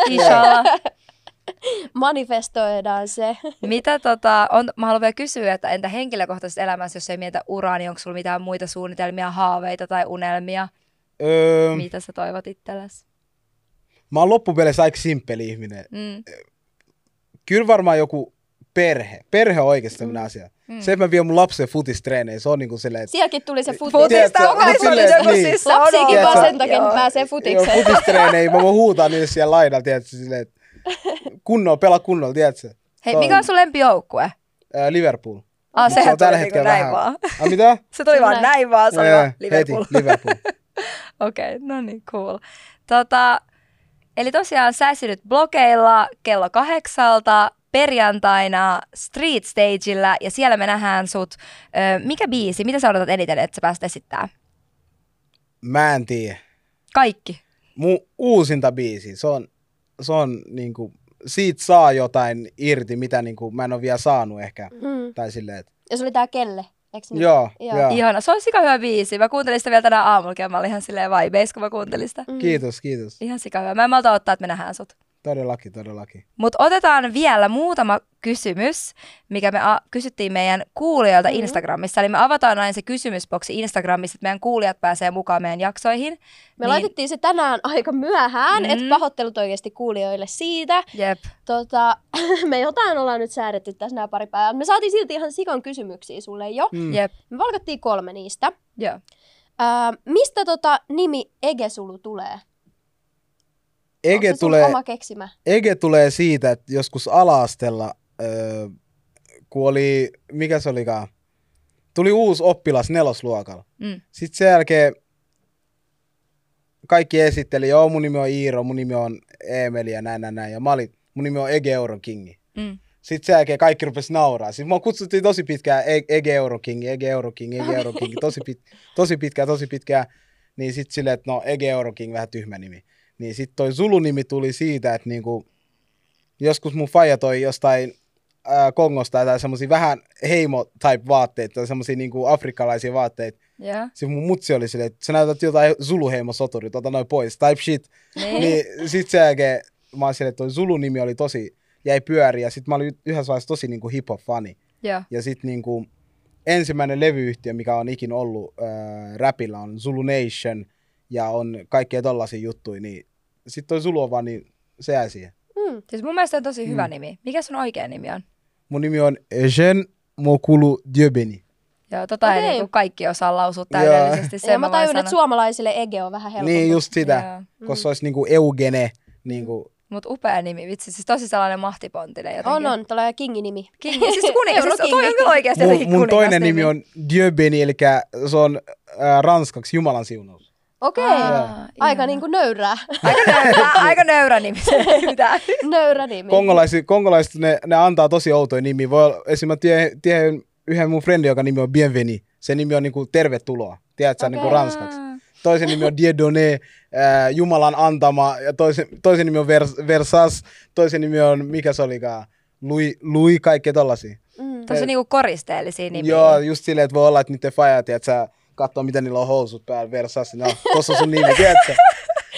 Inshallah. Manifestoidaan se. Mitä tota, on, mä haluan vielä kysyä, että entä henkilökohtaisessa elämässä, jos ei mieta uraa, niin onko sulla mitään muita suunnitelmia, haaveita tai unelmia, Öö, mitä sä toivot itsellesi? mä oon loppupeleissä aika simppeli ihminen. Mm. Kyllä varmaan joku perhe. Perhe on oikeasti sellainen Mm. asia. Mm. Se, että mä vien mun lapsen futistreeneihin, se on niinku silleen, että Sielläkin tuli se futis. Futis, Tiedätkö, tää on kai silleen, joku niin. siis Tiedätkö, vaan sen takia, että joo. pääsee Joo, futikseen. futistreeneihin, mä voin huutaa niille siellä laidalla, tiedätkö, silleen, että kunnolla, pelaa kunnolla, tiedätkö? Hei, mikä on sun lempijoukkue? Liverpool. Ah, Se sehän on tällä niinku hetkellä näin vähän- vaan. Ah, mitä? Se tuli vaan Näin. vaan, se oli Jee, vaan Liverpool. Heti, Liverpool. Okei, no niin, cool. Tota, eli tosiaan sä blogeilla kello kahdeksalta perjantaina Street Stageillä ja siellä me nähdään sut. Ö, mikä biisi, mitä sä odotat eniten, että sä pääset esittää? Mä en tiedä. Kaikki. Mun uusinta biisi, se on, se on niinku, siitä saa jotain irti, mitä niinku, mä en ole vielä saanut ehkä. Mm. Tai silleen, että Ja se oli tää Kelle, eikö niin? joo, Joo. joo. Ihana, se on sika hyvä biisi. Mä kuuntelin sitä vielä tänään aamulla, ja mä olin ihan silleen vibeis, kun mä kuuntelin sitä. Mm. Kiitos, kiitos. Ihan sika hyvä. Mä en malta ottaa, että me nähdään sut. Todellakin, todellakin. Mutta otetaan vielä muutama kysymys, mikä me a- kysyttiin meidän kuulijoilta Mhm. Instagramissa. Eli me avataan aina se kysymysboksi Instagramissa, että meidän kuulijat pääsee mukaan meidän jaksoihin. Me Niin- laitettiin se tänään aika myöhään, mm. Mm. että pahoittelut oikeasti kuulijoille siitä. Jep. Tota, me jotain ollaan nyt säädetty tässä nämä pari päivää. Me saatiin silti ihan sikan kysymyksiä sulle jo. Mm. Jep. Me valkattiin kolme niistä. Joo. Ää, mistä tota nimi Egesulu tulee? Ege Onko tulee, oma keksimä? Ege tulee siitä, että joskus ala-astella, öö, kun oli, mikä se olikaan, tuli uusi oppilas nelosluokalla. Mm. Sitten sen jälkeen kaikki esitteli, joo mun nimi on Iiro, mun nimi on Emeli ja näin, näin, näin. Ja mä olin, mun nimi on Ege Euron Kingi. Mm. Sitten sen jälkeen kaikki rupesi nauraa. Siis mua kutsuttiin tosi pitkään E- Ege Euro King, Ege Euro King, Ege Euro King, tosi, pit, tosi pitkään, tosi pitkään. Niin sitten silleen, että no Ege Euro King, vähän tyhmä nimi. Niin sitten toi Zulu-nimi tuli siitä, että niinku, joskus mun faija toi jostain ää, Kongosta tai semmosia vähän heimo-type vaatteita, tai semmosia niinku afrikkalaisia vaatteita. Joo. Sitten mun mutsi oli silleen, että sä näytät jotain Zulu-heimo-soturit, ota noin pois, type shit. Niin. Niin sit sen jälkeen mä oon silleen, että toi Zulu-nimi oli tosi, jäi pyöriä. Sitten mä olin yhdessä vaiheessa tosi niinku hip-hop-fani. Joo. Ja sitten niinku, ensimmäinen levyyhtiö, mikä on ikin ollut äh, rapilla, on Zulu Nation. Ja on kaikkea tollasia juttuja. Niin sitten toi vaan, niin se jää siihen. Mm. Siis mun mielestä on tosi hyvä Mm. nimi. Mikä sun oikea nimi on? Mun nimi on Jean Mokulu Diobeni. Joo, tota okay. ei niinku kaikki osaa lausua täydellisesti. Sen Ja mä tajun, että suomalaisille Ege on vähän helpompi. Niin just sitä. Joo. Koska se olisi niinku Eugene. Niinku, Mut upea nimi, vitsi. Siis tosi sellainen mahtipontinen jotenkin. On, on. Tällä Kingin nimi. King. Siis kuningas, siis toi on kyllä oikeasti mun, mun toinen nimi on Diobeni, eli se on äh, ranskaksi Jumalan siunaus. Okei. Aa, Aika ihana. niinku nöyrää. Aika nöyrä, aika nöyrä nimi. Nöyrä nimi. Kongolaiset, kongolaiset ne, ne, antaa tosi outoja nimiä. Voi olla, esimerkiksi mä tiedän, tiedän yhden mun friendi, joka nimi on Bienveni. Se nimi on niinku tervetuloa. Tiedätkö, okay. niinku Okei. ranskaksi. Toisen nimi on Dieudonné, äh, Jumalan antama. Ja toisen, toisen nimi on Vers, Versas. Toisen nimi on, mikä se olikaan, Louis, Louis kaikkea tollasia. Mm. Tosi niinku koristeellisia nimiä. Joo, just silleen, että voi olla, että niiden fajat, että sä katsoo, miten niillä on housut päällä, Versas. No, tossa on sun nimi, tiedätkö?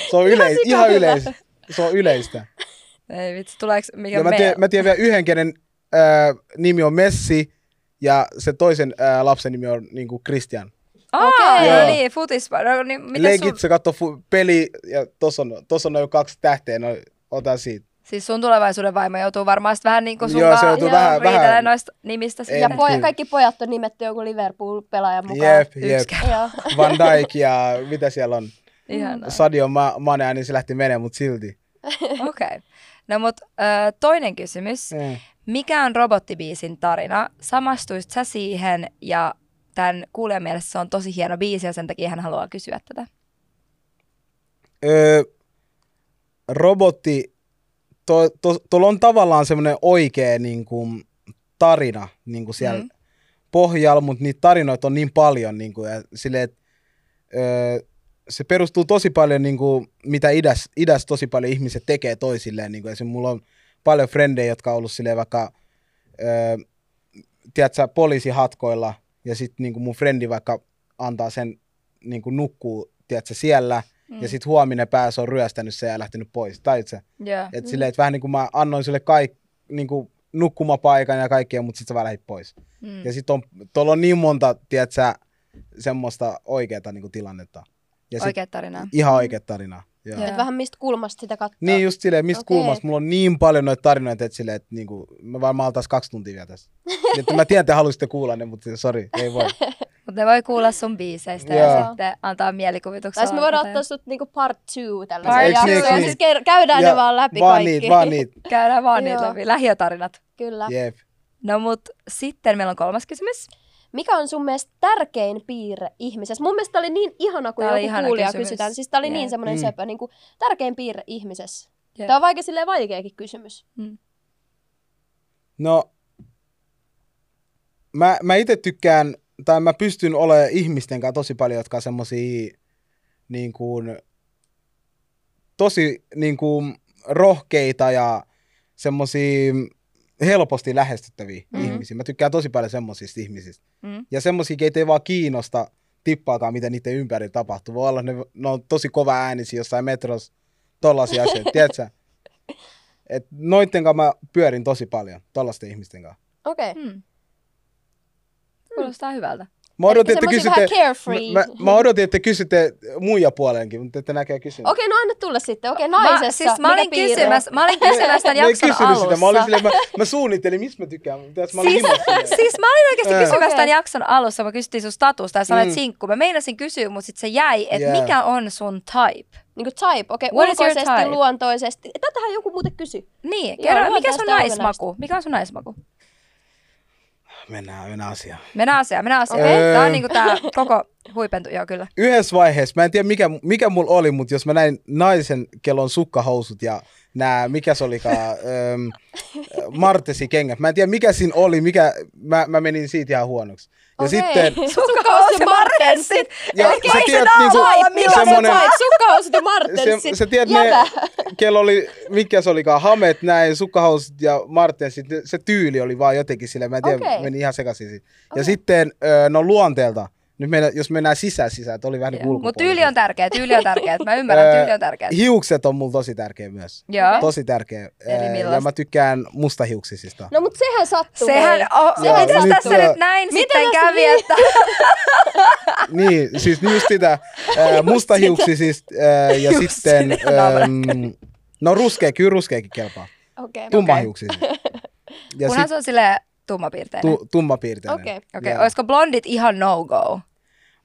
Se on yleis, ihan yleistä. Se on yleistä. Ei vitsi, tuleeko mikä Ja mä, tiedän, mä tiedän vielä yhden, kenen äh, nimi on Messi, ja se toisen äh, lapsen nimi on niinku Christian. Aa, Okei. no Joo. niin, futis. No, niin, mitä Legit, sun, se katsoo fu- peli, ja tossa on, tossa on noin kaksi tähteä, no, ota siitä. Siis sun tulevaisuuden vaimo joutuu varmaan vähän niin kuin sun Joo, se joutuu vähän- vähän- noista nimistä. Ei, Ja sitten. poj- Kyllä. kaikki pojat on nimetty joku Liverpool-pelaajan mukaan. Jep, jep. Van Dijk ja mitä siellä on. Ihanaa. Sadio Ma- Mane, niin se lähti menemään, mutta silti. Okei. Okay. No mut ö, toinen kysymys. Eh. Mikä on robottibiisin tarina? Samastuisit sä siihen ja tämän kuulijan mielestä se on tosi hieno biisi ja sen takia hän haluaa kysyä tätä. Öö, robotti, to, to, tuolla on tavallaan semmoinen oikea niin kuin, tarina niin kuin siellä Mm. pohjalla, mutta niitä tarinoita on niin paljon. Niin kuin, ja sille, et, öö, se perustuu tosi paljon, niin kuin, mitä idäs, idäs tosi paljon ihmiset tekee toisilleen. Niin kuin, esimerkiksi mulla on paljon frendejä, jotka on ollut silleen vaikka, öö, tiedätkö, poliisihatkoilla, ja sitten niin mun frendi vaikka antaa sen niin kuin nukkuu, tiedätkö, siellä, Mm. ja sitten huominen päässä on ryöstänyt sen ja lähtenyt pois. Taitse? Joo. Et silleen, että vähän niin kuin mä annoin sille kaik, niin kuin nukkumapaikan ja kaikkea, mutta sitten sä vaan lähdit pois. Mm. Ja sitten on, tuolla on niin monta, tiedätkö, semmoista oikeaa niin kuin tilannetta. Ja sit Oikea tarina. ihan oikea tarina. Joo. Et vähän mistä kulmasta sitä katsoo. Niin just silleen, mistä okay. kulmasta. Mulla on niin paljon noita tarinoita, että silleen, että niinku, mä varmaan oltais kaksi tuntia vielä tässä. että mä tiedän, että te haluaisitte kuulla ne, mutta sori, ei voi. Mutta ne voi kuulla sun biiseistä ja Joo. sitten antaa mielikuvituksella. Tai me voidaan ottaa sut niinku part two Part tällaisen two, jaksoon. Ja siis käydään Ja ne vaan läpi vaan kaikki. niitä, vaan niitä. ja Käydään vaan niitä läpi. Lähiötarinat. Kyllä. Jep. No mut sitten meillä on kolmas kysymys. Mikä on sun mielestä tärkein piirre ihmisessä? Mun mielestä oli niin ihana, kun Tää oli joku ihana kuulija kysymys. kysytään. Siis tää oli Jep. niin semmoinen Mm. söpö, niin kuin tärkein piirre ihmisessä. Jep. Tää on vaikka silleen vaikeakin kysymys. No, mä, mä itse tykkään, tai mä pystyn olemaan ihmisten kanssa tosi paljon, jotka on semmosia niin kuin, tosi niin kuin, rohkeita ja semmosia helposti lähestyttäviä Mhm. mm-hmm. ihmisiä. Mä tykkään tosi paljon semmosista ihmisistä. Mm. Ja semmosia, keitä ei vaan kiinnosta tippaakaan, mitä niiden ympärillä tapahtuu. Voi olla, ne, ne on tosi kova äänisiä jossain metrossa, tollasia asioita, tiedätkö? Et noitten kanssa mä pyörin tosi paljon, tollaisten ihmisten kanssa. Okei. Okay. Hmm. Kuulostaa hyvältä. Mä odotin, että kysytte, mä, mä, mä odotin, että kysytte muija puolenkin, mutta ette näkään kysynyt. Okei, no anna tulla sitten. Okei, naisessa. Mä, siis mä mikä olin piirre? kysymässä, mä olin kysymässä tämän jakson alussa. sitä, mä, olin silleen, mä, mä suunnittelin, mistä mä tykkään. Tiedätkö, mä olin Siis, siis mä olin oikeasti kysymässä Okei. tämän jakson alussa, mä kysyttiin sun statusta ja sä olet Mm. sinkku. Mä meinasin kysyä, mutta sitten se jäi, että Yeah. mikä on sun type? Niin kuin type. Okei, What your ulkoisesti, type? luontoisesti. Tätähän joku muuten kysyi. Niin, kerro, no mikä tästä sun naismaku? Mikä on sun naismaku? Mennään, mennään asiaan. Mennään asiaan, mennään asiaan. Öö. on niinku tää koko huipentu, joo kyllä. Yhdessä vaiheessa, mä en tiedä mikä, mikä mulla oli, mutta jos mä näin naisen, kello on sukkahousut ja nämä, mikä se olikaan, ähm, Martesi kengät. Mä en tiedä mikä siinä oli, mikä, mä, mä menin siitä ihan huonoksi. Ja Okei. sitten, Sukkahousut ja martensit. ja Okei, sä se tiedät, niinku, semmonen? Sukkahousut ja martensit. se, sä tiedät, Jäbä. ne, kello oli, mikä se olikaan, hamet, näin, sukkahousut ja martensit, se tyyli oli vaan jotenkin sille, mä en tiedä, Okei. meni ihan sekaisin siitä. Ja Okei. sitten, no luonteelta, nyt meillä, jos mennään sisään sisään, että oli vähän niin Mutta tyyli on tärkeä, tyyli on tärkeä. Mä ymmärrän, tyyli on tärkeä. Hiukset on mulla tosi tärkeä myös. Joo. Tosi tärkeä. Eli ja mä tykkään mustahiuksisista. No mut sehän sattuu. Sehän, oh, Joo, mitäs nyt tässä nyt näin Mitä sitten kävi, niin? että niin, siis just sitä. Mustahiuksisista ja Just sitten... no ruskea, kyllä ruskeakin kelpaa. Okei. Tummahiuksisista. Ja kunhan sit se on silleen tummapiirteinen. tu, tummapiirteinen. Okei. Okei, Joo. olisiko blondit ihan no-go?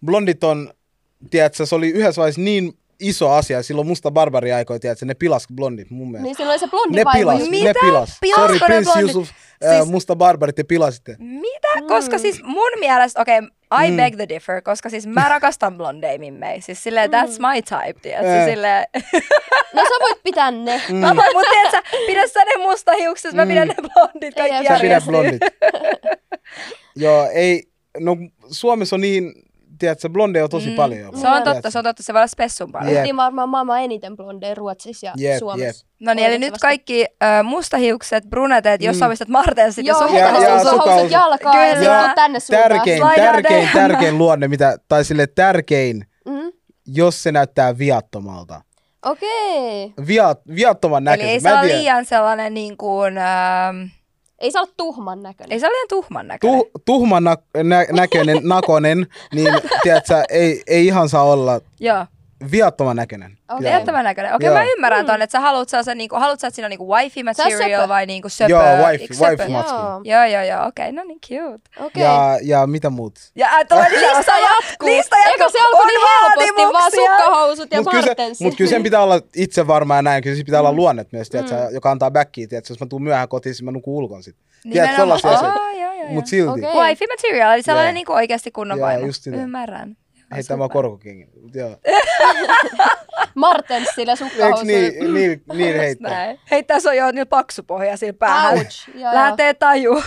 Blondit on, tiedätkö, se oli yhdessä vaiheessa niin iso asia. Silloin musta barbari aikoina, tiedätkö, ne pilas blondit mun mielestä. Niin silloin se blondi ne pilas, just- ne Mitä? pilas. Pilasko Sorry, ne Prince blondit? Yusuf, Siis- musta barbari, te pilasitte. Mitä? Koska siis mun mielestä, okei, okay, I Mm. beg the differ, koska siis mä rakastan blondeja mimmei. Siis silleen, that's my type, tiedätkö? Ää. Silleen, No sä voit pitää ne. Mm. mä voin, mut tiedätkö, pidä sä ne mustahiukset, mä Mm. pidän ne blondit kaikki Ei, Sä pidät blondit. Joo, ei, no Suomessa on niin, tiedätkö, blondeja on tosi Mm. paljon. jopa. Se on totta, se on totta, se voi olla spessumpaa. Jep. Niin varmaan maailman eniten blondeja Ruotsissa ja Jep, Suomessa. No niin, eli nyt kaikki äh, mustahiukset, brunetet, jos Mm. omistat martensit ja Joo, sukka- Ja- ja, ja ja sukkahousut jalkaan ja, Kyllä. sitten tänne suuntaan. Tärkein, tärkein, tärkein luonne, mitä, tai sille tärkein, Mm. jos se näyttää viattomalta. Okei. Viat, viattoman Eli näköisen. ei en tiedä. liian sellainen niin kuin, ähm, Ei saa olla tuhman näköinen. ei saa liian tuhman näköinen. Tu, tuhman nä, nä, näköinen, nakonen, niin tiedätkö, ei, ei ihan saa olla Joo, viattoman näköinen. Okei. Pitää jättävän näköinen. Okei, Joo. mä ymmärrän Mm. ton, että sä haluat sellaisen, niin kuin, haluat sä, että siinä on niin kuin wifi material vai niin kuin söpö? Joo, wifi- wifi matsku. Joo. Joo, joo, okei, no niin cute. Okei. Ja, ja mitä muut? Ja äh, Lista jatkuu. Lista jatkuu. Eikö se alkoi niin helposti, vaan sukkahousut ja mut kyllä sen pitää olla itse varma ja näin. Kyllä se pitää olla luonnet myös, tiedätkö, Mm. joka antaa backia. Tiedätkö, jos mä tuun myöhään kotiin, siis mä nukun ulkon sit. Tiedätkö, sellaisia asioita. joo, joo, joo. Mut silti. Okei. Wifi material, eli sellainen Joo. niin kuin oikeasti kunnon Joo, vaimo. Ymmärrän. Hei, tämä on korkokengin. Joo. Martenssille Eikö sukkahousuille. niin, niin, niin heittää? Näin. Hei, tässä on jo niillä paksupohja sillä päähän. Ouch. Joo, Lähtee taju.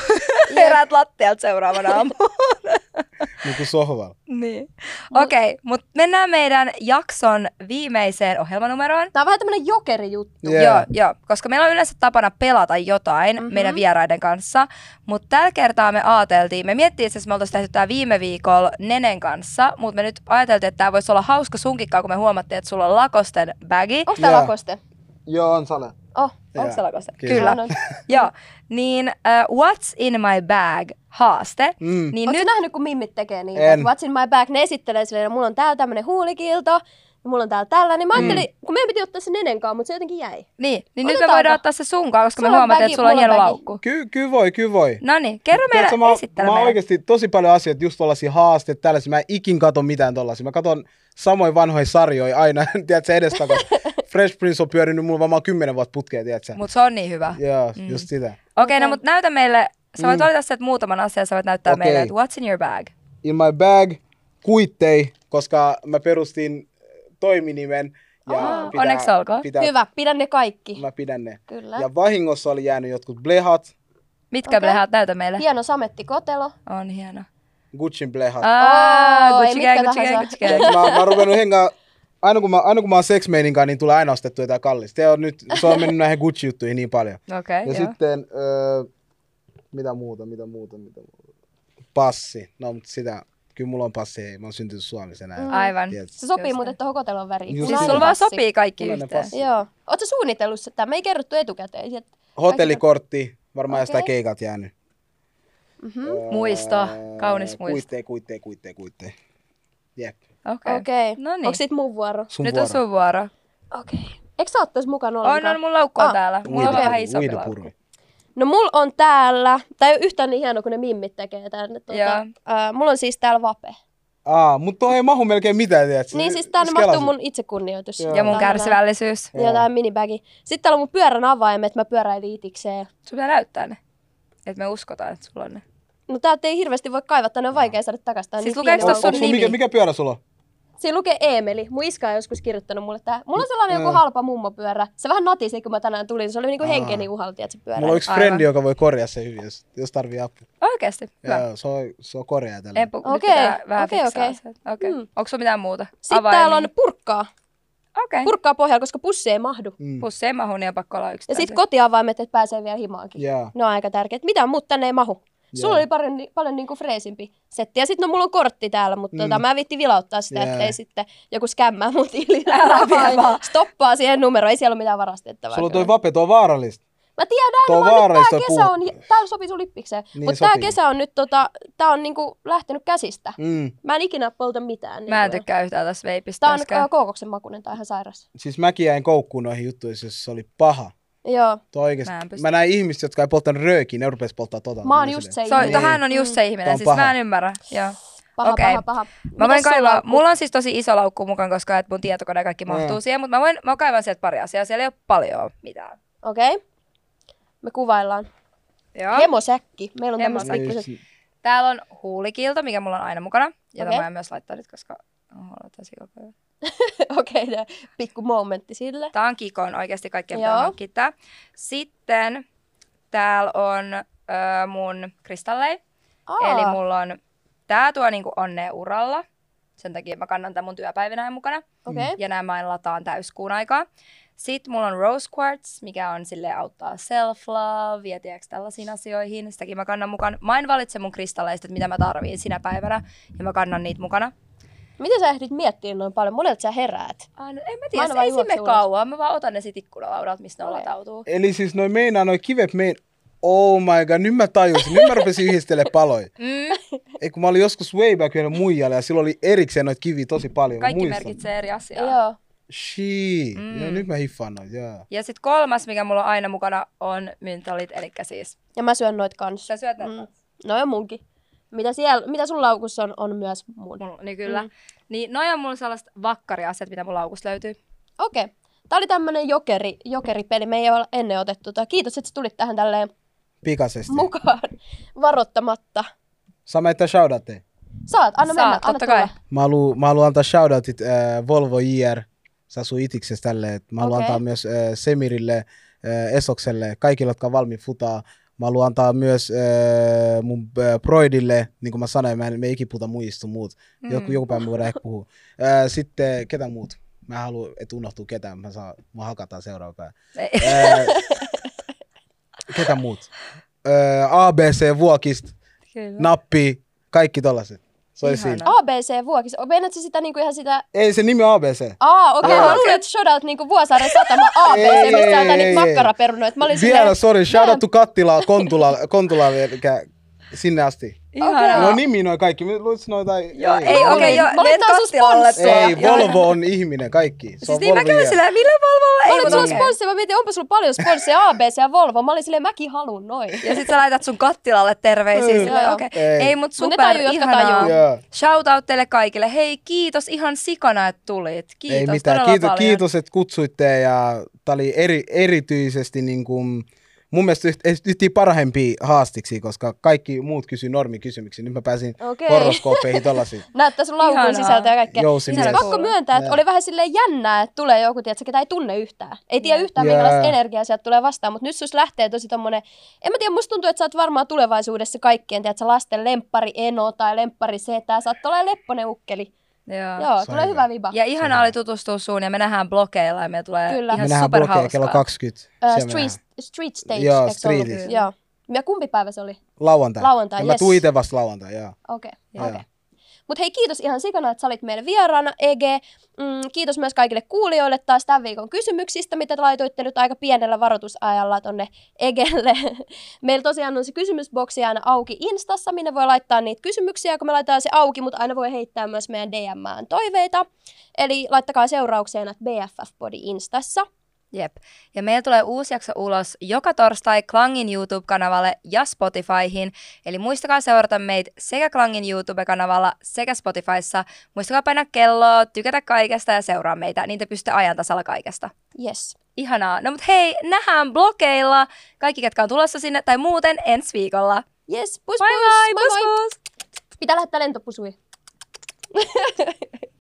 Herät lattialta seuraavana aamulla. Niin kuin sohvalla. niin. Okei, okay, mutta mennään meidän jakson viimeiseen ohjelmanumeroon. Tää on vähän tämmönen jokerijuttu. Yeah. Joo, joo, koska meillä on yleensä tapana pelata jotain Mhm. mm-hmm. meidän vieraiden kanssa, mutta tällä kertaa me ajateltiin, me miettii itse asiassa, me oltaisiin tehty tämä viime viikolla Nenen kanssa, mutta me nyt ajateltiin, että tämä voisi olla hauska sunkikkaa, kun me huomattiin, että sulla on Lakosten bagi. Onko tää Joo. lakoste? Joo, on sale. Oh. Onko se Lakosten? Kyllä. Kyllä. Joo, niin uh, What's in my bag haaste. Mm. Niin Oletko nyt, nähnyt, kun mimmit tekee niitä? En. että What's in my bag? Ne esittelee silleen, mulla on täällä tämmönen huulikilto, ja mulla on täällä tällä. Niin mä ajattelin, mm. kun meidän piti ottaa se nenenkaan, mutta se jotenkin jäi. niin, niin nyt me voidaan ottaa se sunkaan, koska me Sulla huomattiin, bagi, että sulla on hieno laukku. Ky- kyllä voi, kyllä voi. No niin, kerro Tiedätkö, meille, mä, esittele mä oon meille. oikeasti tosi paljon asioita, just tuollaisia haasteita, tällaisia. Mä en ikin kato mitään tollaisia. Mä katon samoin vanhoja sarjoja aina, tiedätkö, edestakas. Fresh Prince on pyörinyt mulla varmaan kymmenen vuotta putkeen, tiedätkö? Mutta se on niin hyvä. Joo, Mm. just sitä. Okei, okay, no mutta näytä meille Sä voit Mm. valita sieltä muutaman asian, sä voit näyttää Okei. meille, että what's in your bag. In my bag, kuittei, koska mä perustin toiminimen. Ja Aa, onneksi olkoon. Pitää, Hyvä, pidä ne kaikki. Mä pidän ne. Kyllä. Ja vahingossa oli jäänyt jotkut blehat, Mitkä okay. näytä meille? Hieno samettikotelo. On hieno. Gucciin blehat. Aa, ei Gucci gang, Gucci gang. Gucci gang. mä, mä oon ruvennut hengaa, aina kun mä, aina kun mä oon seksmeininkaan, niin tulee aina ostettu jotain kallista. Se on, nyt, se on mennyt näihin Gucci-juttuihin niin paljon. Okei, okay, Ja joo. sitten, öö, mitä muuta, mitä muuta, mitä muuta. Passi. No, mutta sitä, kyllä mulla on passi, ei, mä oon syntynyt Suomessa enää. Mm. Aivan. Tiedätkö? Se sopii Just muuten tuohon kotelon väriin. Just Siis niin. sulla vaan sopii kaikki Punainen yhteen. passi. Joo. Oletko suunnitellut sitä? Me ei kerrottu etukäteen. Et... Hotellikortti, varmaan Okei. jostain keikat jäänyt. Mm-hmm. Öö, Muisto, kaunis muisto. Kuittei, kuittei, kuittei, kuittei. Jep, Okei. Okei. No niin. Onko sit mun vuoro? sun Nyt vuoro. on sun vuoro. Okei. Eikö sä oottais mukana On, ollenkaan? on, mun laukku on Ah, täällä. Mulla on vähän isompi laukku. No mulla on täällä, tai ei ole yhtään niin hieno kuin ne mimmit tekee tänne. Tuota, uh, mulla on siis täällä vape. Aa, mutta toi ei mahu melkein mitään, tiedätkö? Niin siis tänne mahtuu mun itsekunnioitus. Joo. Ja mun kärsivällisyys. Ja tää minibägi. Sitten täällä on mun pyörän avaimet, mä pyöräilin itikseen. Sun pitää näyttää ne. Että me uskotaan, että sulla on ne. No täältä ei hirveästi voi kaivaa, tänne on vaikea saada takaisin. On Siis niin lukeeko laukku. sun sun, mikä, nimi? mikä pyörä sulla on? Siinä lukee Eemeli. Mun iska on joskus kirjoittanut mulle tää. Mulla on sellainen joku Mm. halpa mummopyörä. Se vähän natisi, kun mä tänään tulin. Se oli niinku henkeni uhalti, että se pyörä. Mulla on yksi frendi, joka voi korjaa se hyvin, jos, jos tarvii apua. Oikeesti? Hyvä. Joo, se on, se on korjaa tällä. Nyt Okei, okei, okei. se. Okei. Mm. Onko sulla mitään muuta? Sitten täällä on purkkaa. Okei. Purkkaa pohjalla, koska pussi ei mahdu. Mm. Pussi ei mahu, niin on pakko olla yksi. Ja sitten kotiavaimet, että pääsee vielä himaankin. Jaa. Ne on aika tärkeät. Mitä muut tänne ei mahu? Sulla oli paljon, paljon niinku freesimpi setti. Ja sitten no, mulla on kortti täällä, mutta Mm. tota, mä vitti vilauttaa sitä, Joo. ettei sitten joku skämmää mun tilillä. Vaan. Stoppaa siihen numeroon, ei siellä ole mitään varastettavaa. Sulla on toi vape, tuo on vaarallista. Mä tiedän, Tuo on vaan nyt tää kesä on, tää sopii sun lippikseen. Niin mutta tää kesä on nyt tota, tää on niinku lähtenyt käsistä. Mm. Mä en ikinä polta mitään. Mä en tykkää yhtään tästä veipistä Tää on kookoksen makunen, tää on ihan sairas. Siis mäkin jäin koukkuun noihin juttuihin, jos se oli paha. Joo, Tuo oikeesti. Mä en pysty. Mä näin ihmiset, jotka ei polttanut röökiä, ne rupes polttaa tota. Mä oon just se ihminen. tähän on just se Tää ihminen, on siis paha. mä en ymmärrä. Joo. paha, Okei. paha, paha. Mä voin kaivaa, on? mulla on siis tosi iso laukku mukaan, koska et mun tietokone ja kaikki mahtuu Mm. siihen, mutta mä, voin, mä kaivan sieltä pari asiaa, siellä ei ole paljon mitään. Okei. Okay. Me kuvaillaan. Joo. Hemosäkki. Meillä on Hemosäkki. tämmöiset pikkuset. Siis- Täällä on huulikilto, mikä mulla on aina mukana, jota Okei. mä en myös laittaa nyt, koska on tosi koko ajan. Okei, okay, pikku momentti sille. Tää on Kikon oikeasti hankkia tää. Sitten täällä on ö, mun kristalleja. Aa, Eli mulla on, tää tuo niinku onnea uralla. Sen takia mä kannan tämän mun työpäivinä mukana. Okay. Ja nämä mä lataan täyskuun aikaa. Sitten mulla on Rose Quartz, mikä on sille auttaa self-love ja tiedätkö, tällaisiin asioihin. Sitäkin mä kannan mukaan. Mä en valitse mun kristalleista, että mitä mä tarviin sinä päivänä. Ja mä kannan niitä mukana. Miten sä ehdit miettiä noin paljon? Monelta sä heräät. Ai, no, en mä Mä tiedä, vaan ei sinne kauan. Mä vaan otan ne sit ikkunalaudalta, mistä ne latautuu. Eli siis noi meinaa, noi kivet mein... Oh my god, nyt mä tajusin. Nyt mä rupesin yhdistele paloja. Mm, Ei kun mä olin joskus way back vielä muijalla ja silloin oli erikseen noita kiviä tosi paljon. Mä kaikki muistan. merkitsee eri asiaa. Joo. Shit. Mm. Joo, nyt mä hiffaan noita, joo. Ja sitten kolmas, mikä mulla on aina mukana, on myntalit, eli siis Ja mä syön noit kans. sä syöt. Mm. No ja munkin. Mitä, siellä, mitä sun laukussa on, on myös mun. Mulla, niin kyllä. Mm. Niin noi on mulla sellaiset vakkariasiat, mitä mun laukusta löytyy. Okei. Okay. Tää oli tämmönen jokeri, jokeripeli. Me ei ole ennen otettu. Tää. Kiitos, että sä tulit tähän tälleen Pikaisesti. mukaan varoittamatta. Saa mä että shoutoutte. Saat, anna Saat, mennä, anna totta kai. Mä haluan, mä haluan antaa shoutoutit äh, Volvo JR. Asuu itiksessä tälle. Mä haluan Okei. antaa myös äh, Semirille, äh, Esokselle, kaikille, jotka on valmiit futaa. Mä haluan antaa myös äh, mun äh, Broidille, niin kuin mä sanoin, mä en me ei ikin puhuta muista muut. Mm. Joku, joku päivä me voidaan ehkä puhua. Äh, sitten ketä muut? Mä en halua, että unohtuu ketään. Mä saan, mä hakataan seuraava päivä. Äh, ketä muut? Äh, ABC, Vuokist, Kyllä. Nappi, kaikki tollaset. Se oli siinä. ABC vuokis. Meinaat sä sitä niinku ihan sitä... Ei, se nimi on ABC. Aa, okei. Okay. Mä luulin, että shoutout niinku Vuosaaren satama ABC, Ei, mistä on ei, ei. makkaraperunoit. Mä olin Vielä, silleen, sorry, shout out to Kattila, Kontula, Kontula mikä sinne asti. Ihana. No nimi noin kaikki, luitko noita? Joo, ei, okei, olin- joo, mä kattilalle. Ei. Volvo on ihminen, kaikki. Se Siis on niin mä Volvo kävin silleen, millä Volvolla Mä olin sun okei. sponssi, mä mietin, onpa sulla paljon sponsseja ABC ja Volvo. Mä olin silleen, mäkin haluun noin. Ja sit sä laitat sun kattilalle terveisiä. Mm. silleen, okei. Ei. Ei, mut Mut super tajuu, jotka ihanaa. tajuu. Joo. Shout out teille kaikille. Hei, kiitos ihan sikana, että tulit. Kiitos Ei mitään, todella kiitos, paljon. kiitos, että kutsuitte ja tää oli eri, erityisesti niin kuin mun mielestä yht- yhtiin parhaimpia haastiksi, koska kaikki muut kysyy normikysymyksiä. Nyt mä pääsin Okei. horoskooppeihin tollaisiin. Näyttää sun laukun Ihanaa. sisältöä ja kaikkea. Siis pakko myöntää, että Joo. oli vähän silleen jännää, että tulee joku, tiedätkö, ketä ei tunne yhtään. Ei tiedä Joo. yhtään, Jää. minkälaista energiaa sieltä tulee vastaan, mutta nyt sus lähtee tosi tommonen, en mä tiedä, musta tuntuu, että sä oot varmaan tulevaisuudessa kaikkien, tiedätkö, lasten lemppari eno tai lemppari setä, sä oot olla lepponen ukkeli. Joo. Joo, tulee hyvä. viba. Ja ihanaa oli tutustua suun ja me nähdään blogeilla ja me tulee Kyllä. ihan Me nähdään superhauskaa. kello 20. Ö, Siellä me street, street stage, Joo, streetissä. Joo. Ja kumpi päivä se oli? Lauantai. Lauantai, ja mä yes. tuun itse vasta lauantai, joo. Okei, Joo. okei. Mutta hei, kiitos ihan sikana, että sä olit meidän vieraana, EG. Mm, kiitos myös kaikille kuulijoille taas tämän viikon kysymyksistä, mitä te laitoitte nyt aika pienellä varoitusajalla tonne EGelle. Meillä tosiaan on se kysymysboksi aina auki Instassa, minne voi laittaa niitä kysymyksiä, kun me laitetaan se auki, mutta aina voi heittää myös meidän DMään toiveita. Eli laittakaa seuraukseen, että BFF Body Instassa. Jep. Ja meillä tulee uusi jakso ulos joka torstai Klangin YouTube-kanavalle ja Spotifyhin. Eli muistakaa seurata meitä sekä Klangin YouTube-kanavalla sekä Spotifyssa. Muistakaa painaa kelloa, tykätä kaikesta ja seuraa meitä, niin te pystytte ajan tasalla kaikesta. Yes. Ihanaa. No mut hei, nähdään blogeilla. Kaikki, ketkä on tulossa sinne tai muuten ensi viikolla. Yes, pus Bye pus. bye, pus moi. pus! Pitää lähettää lentopusui.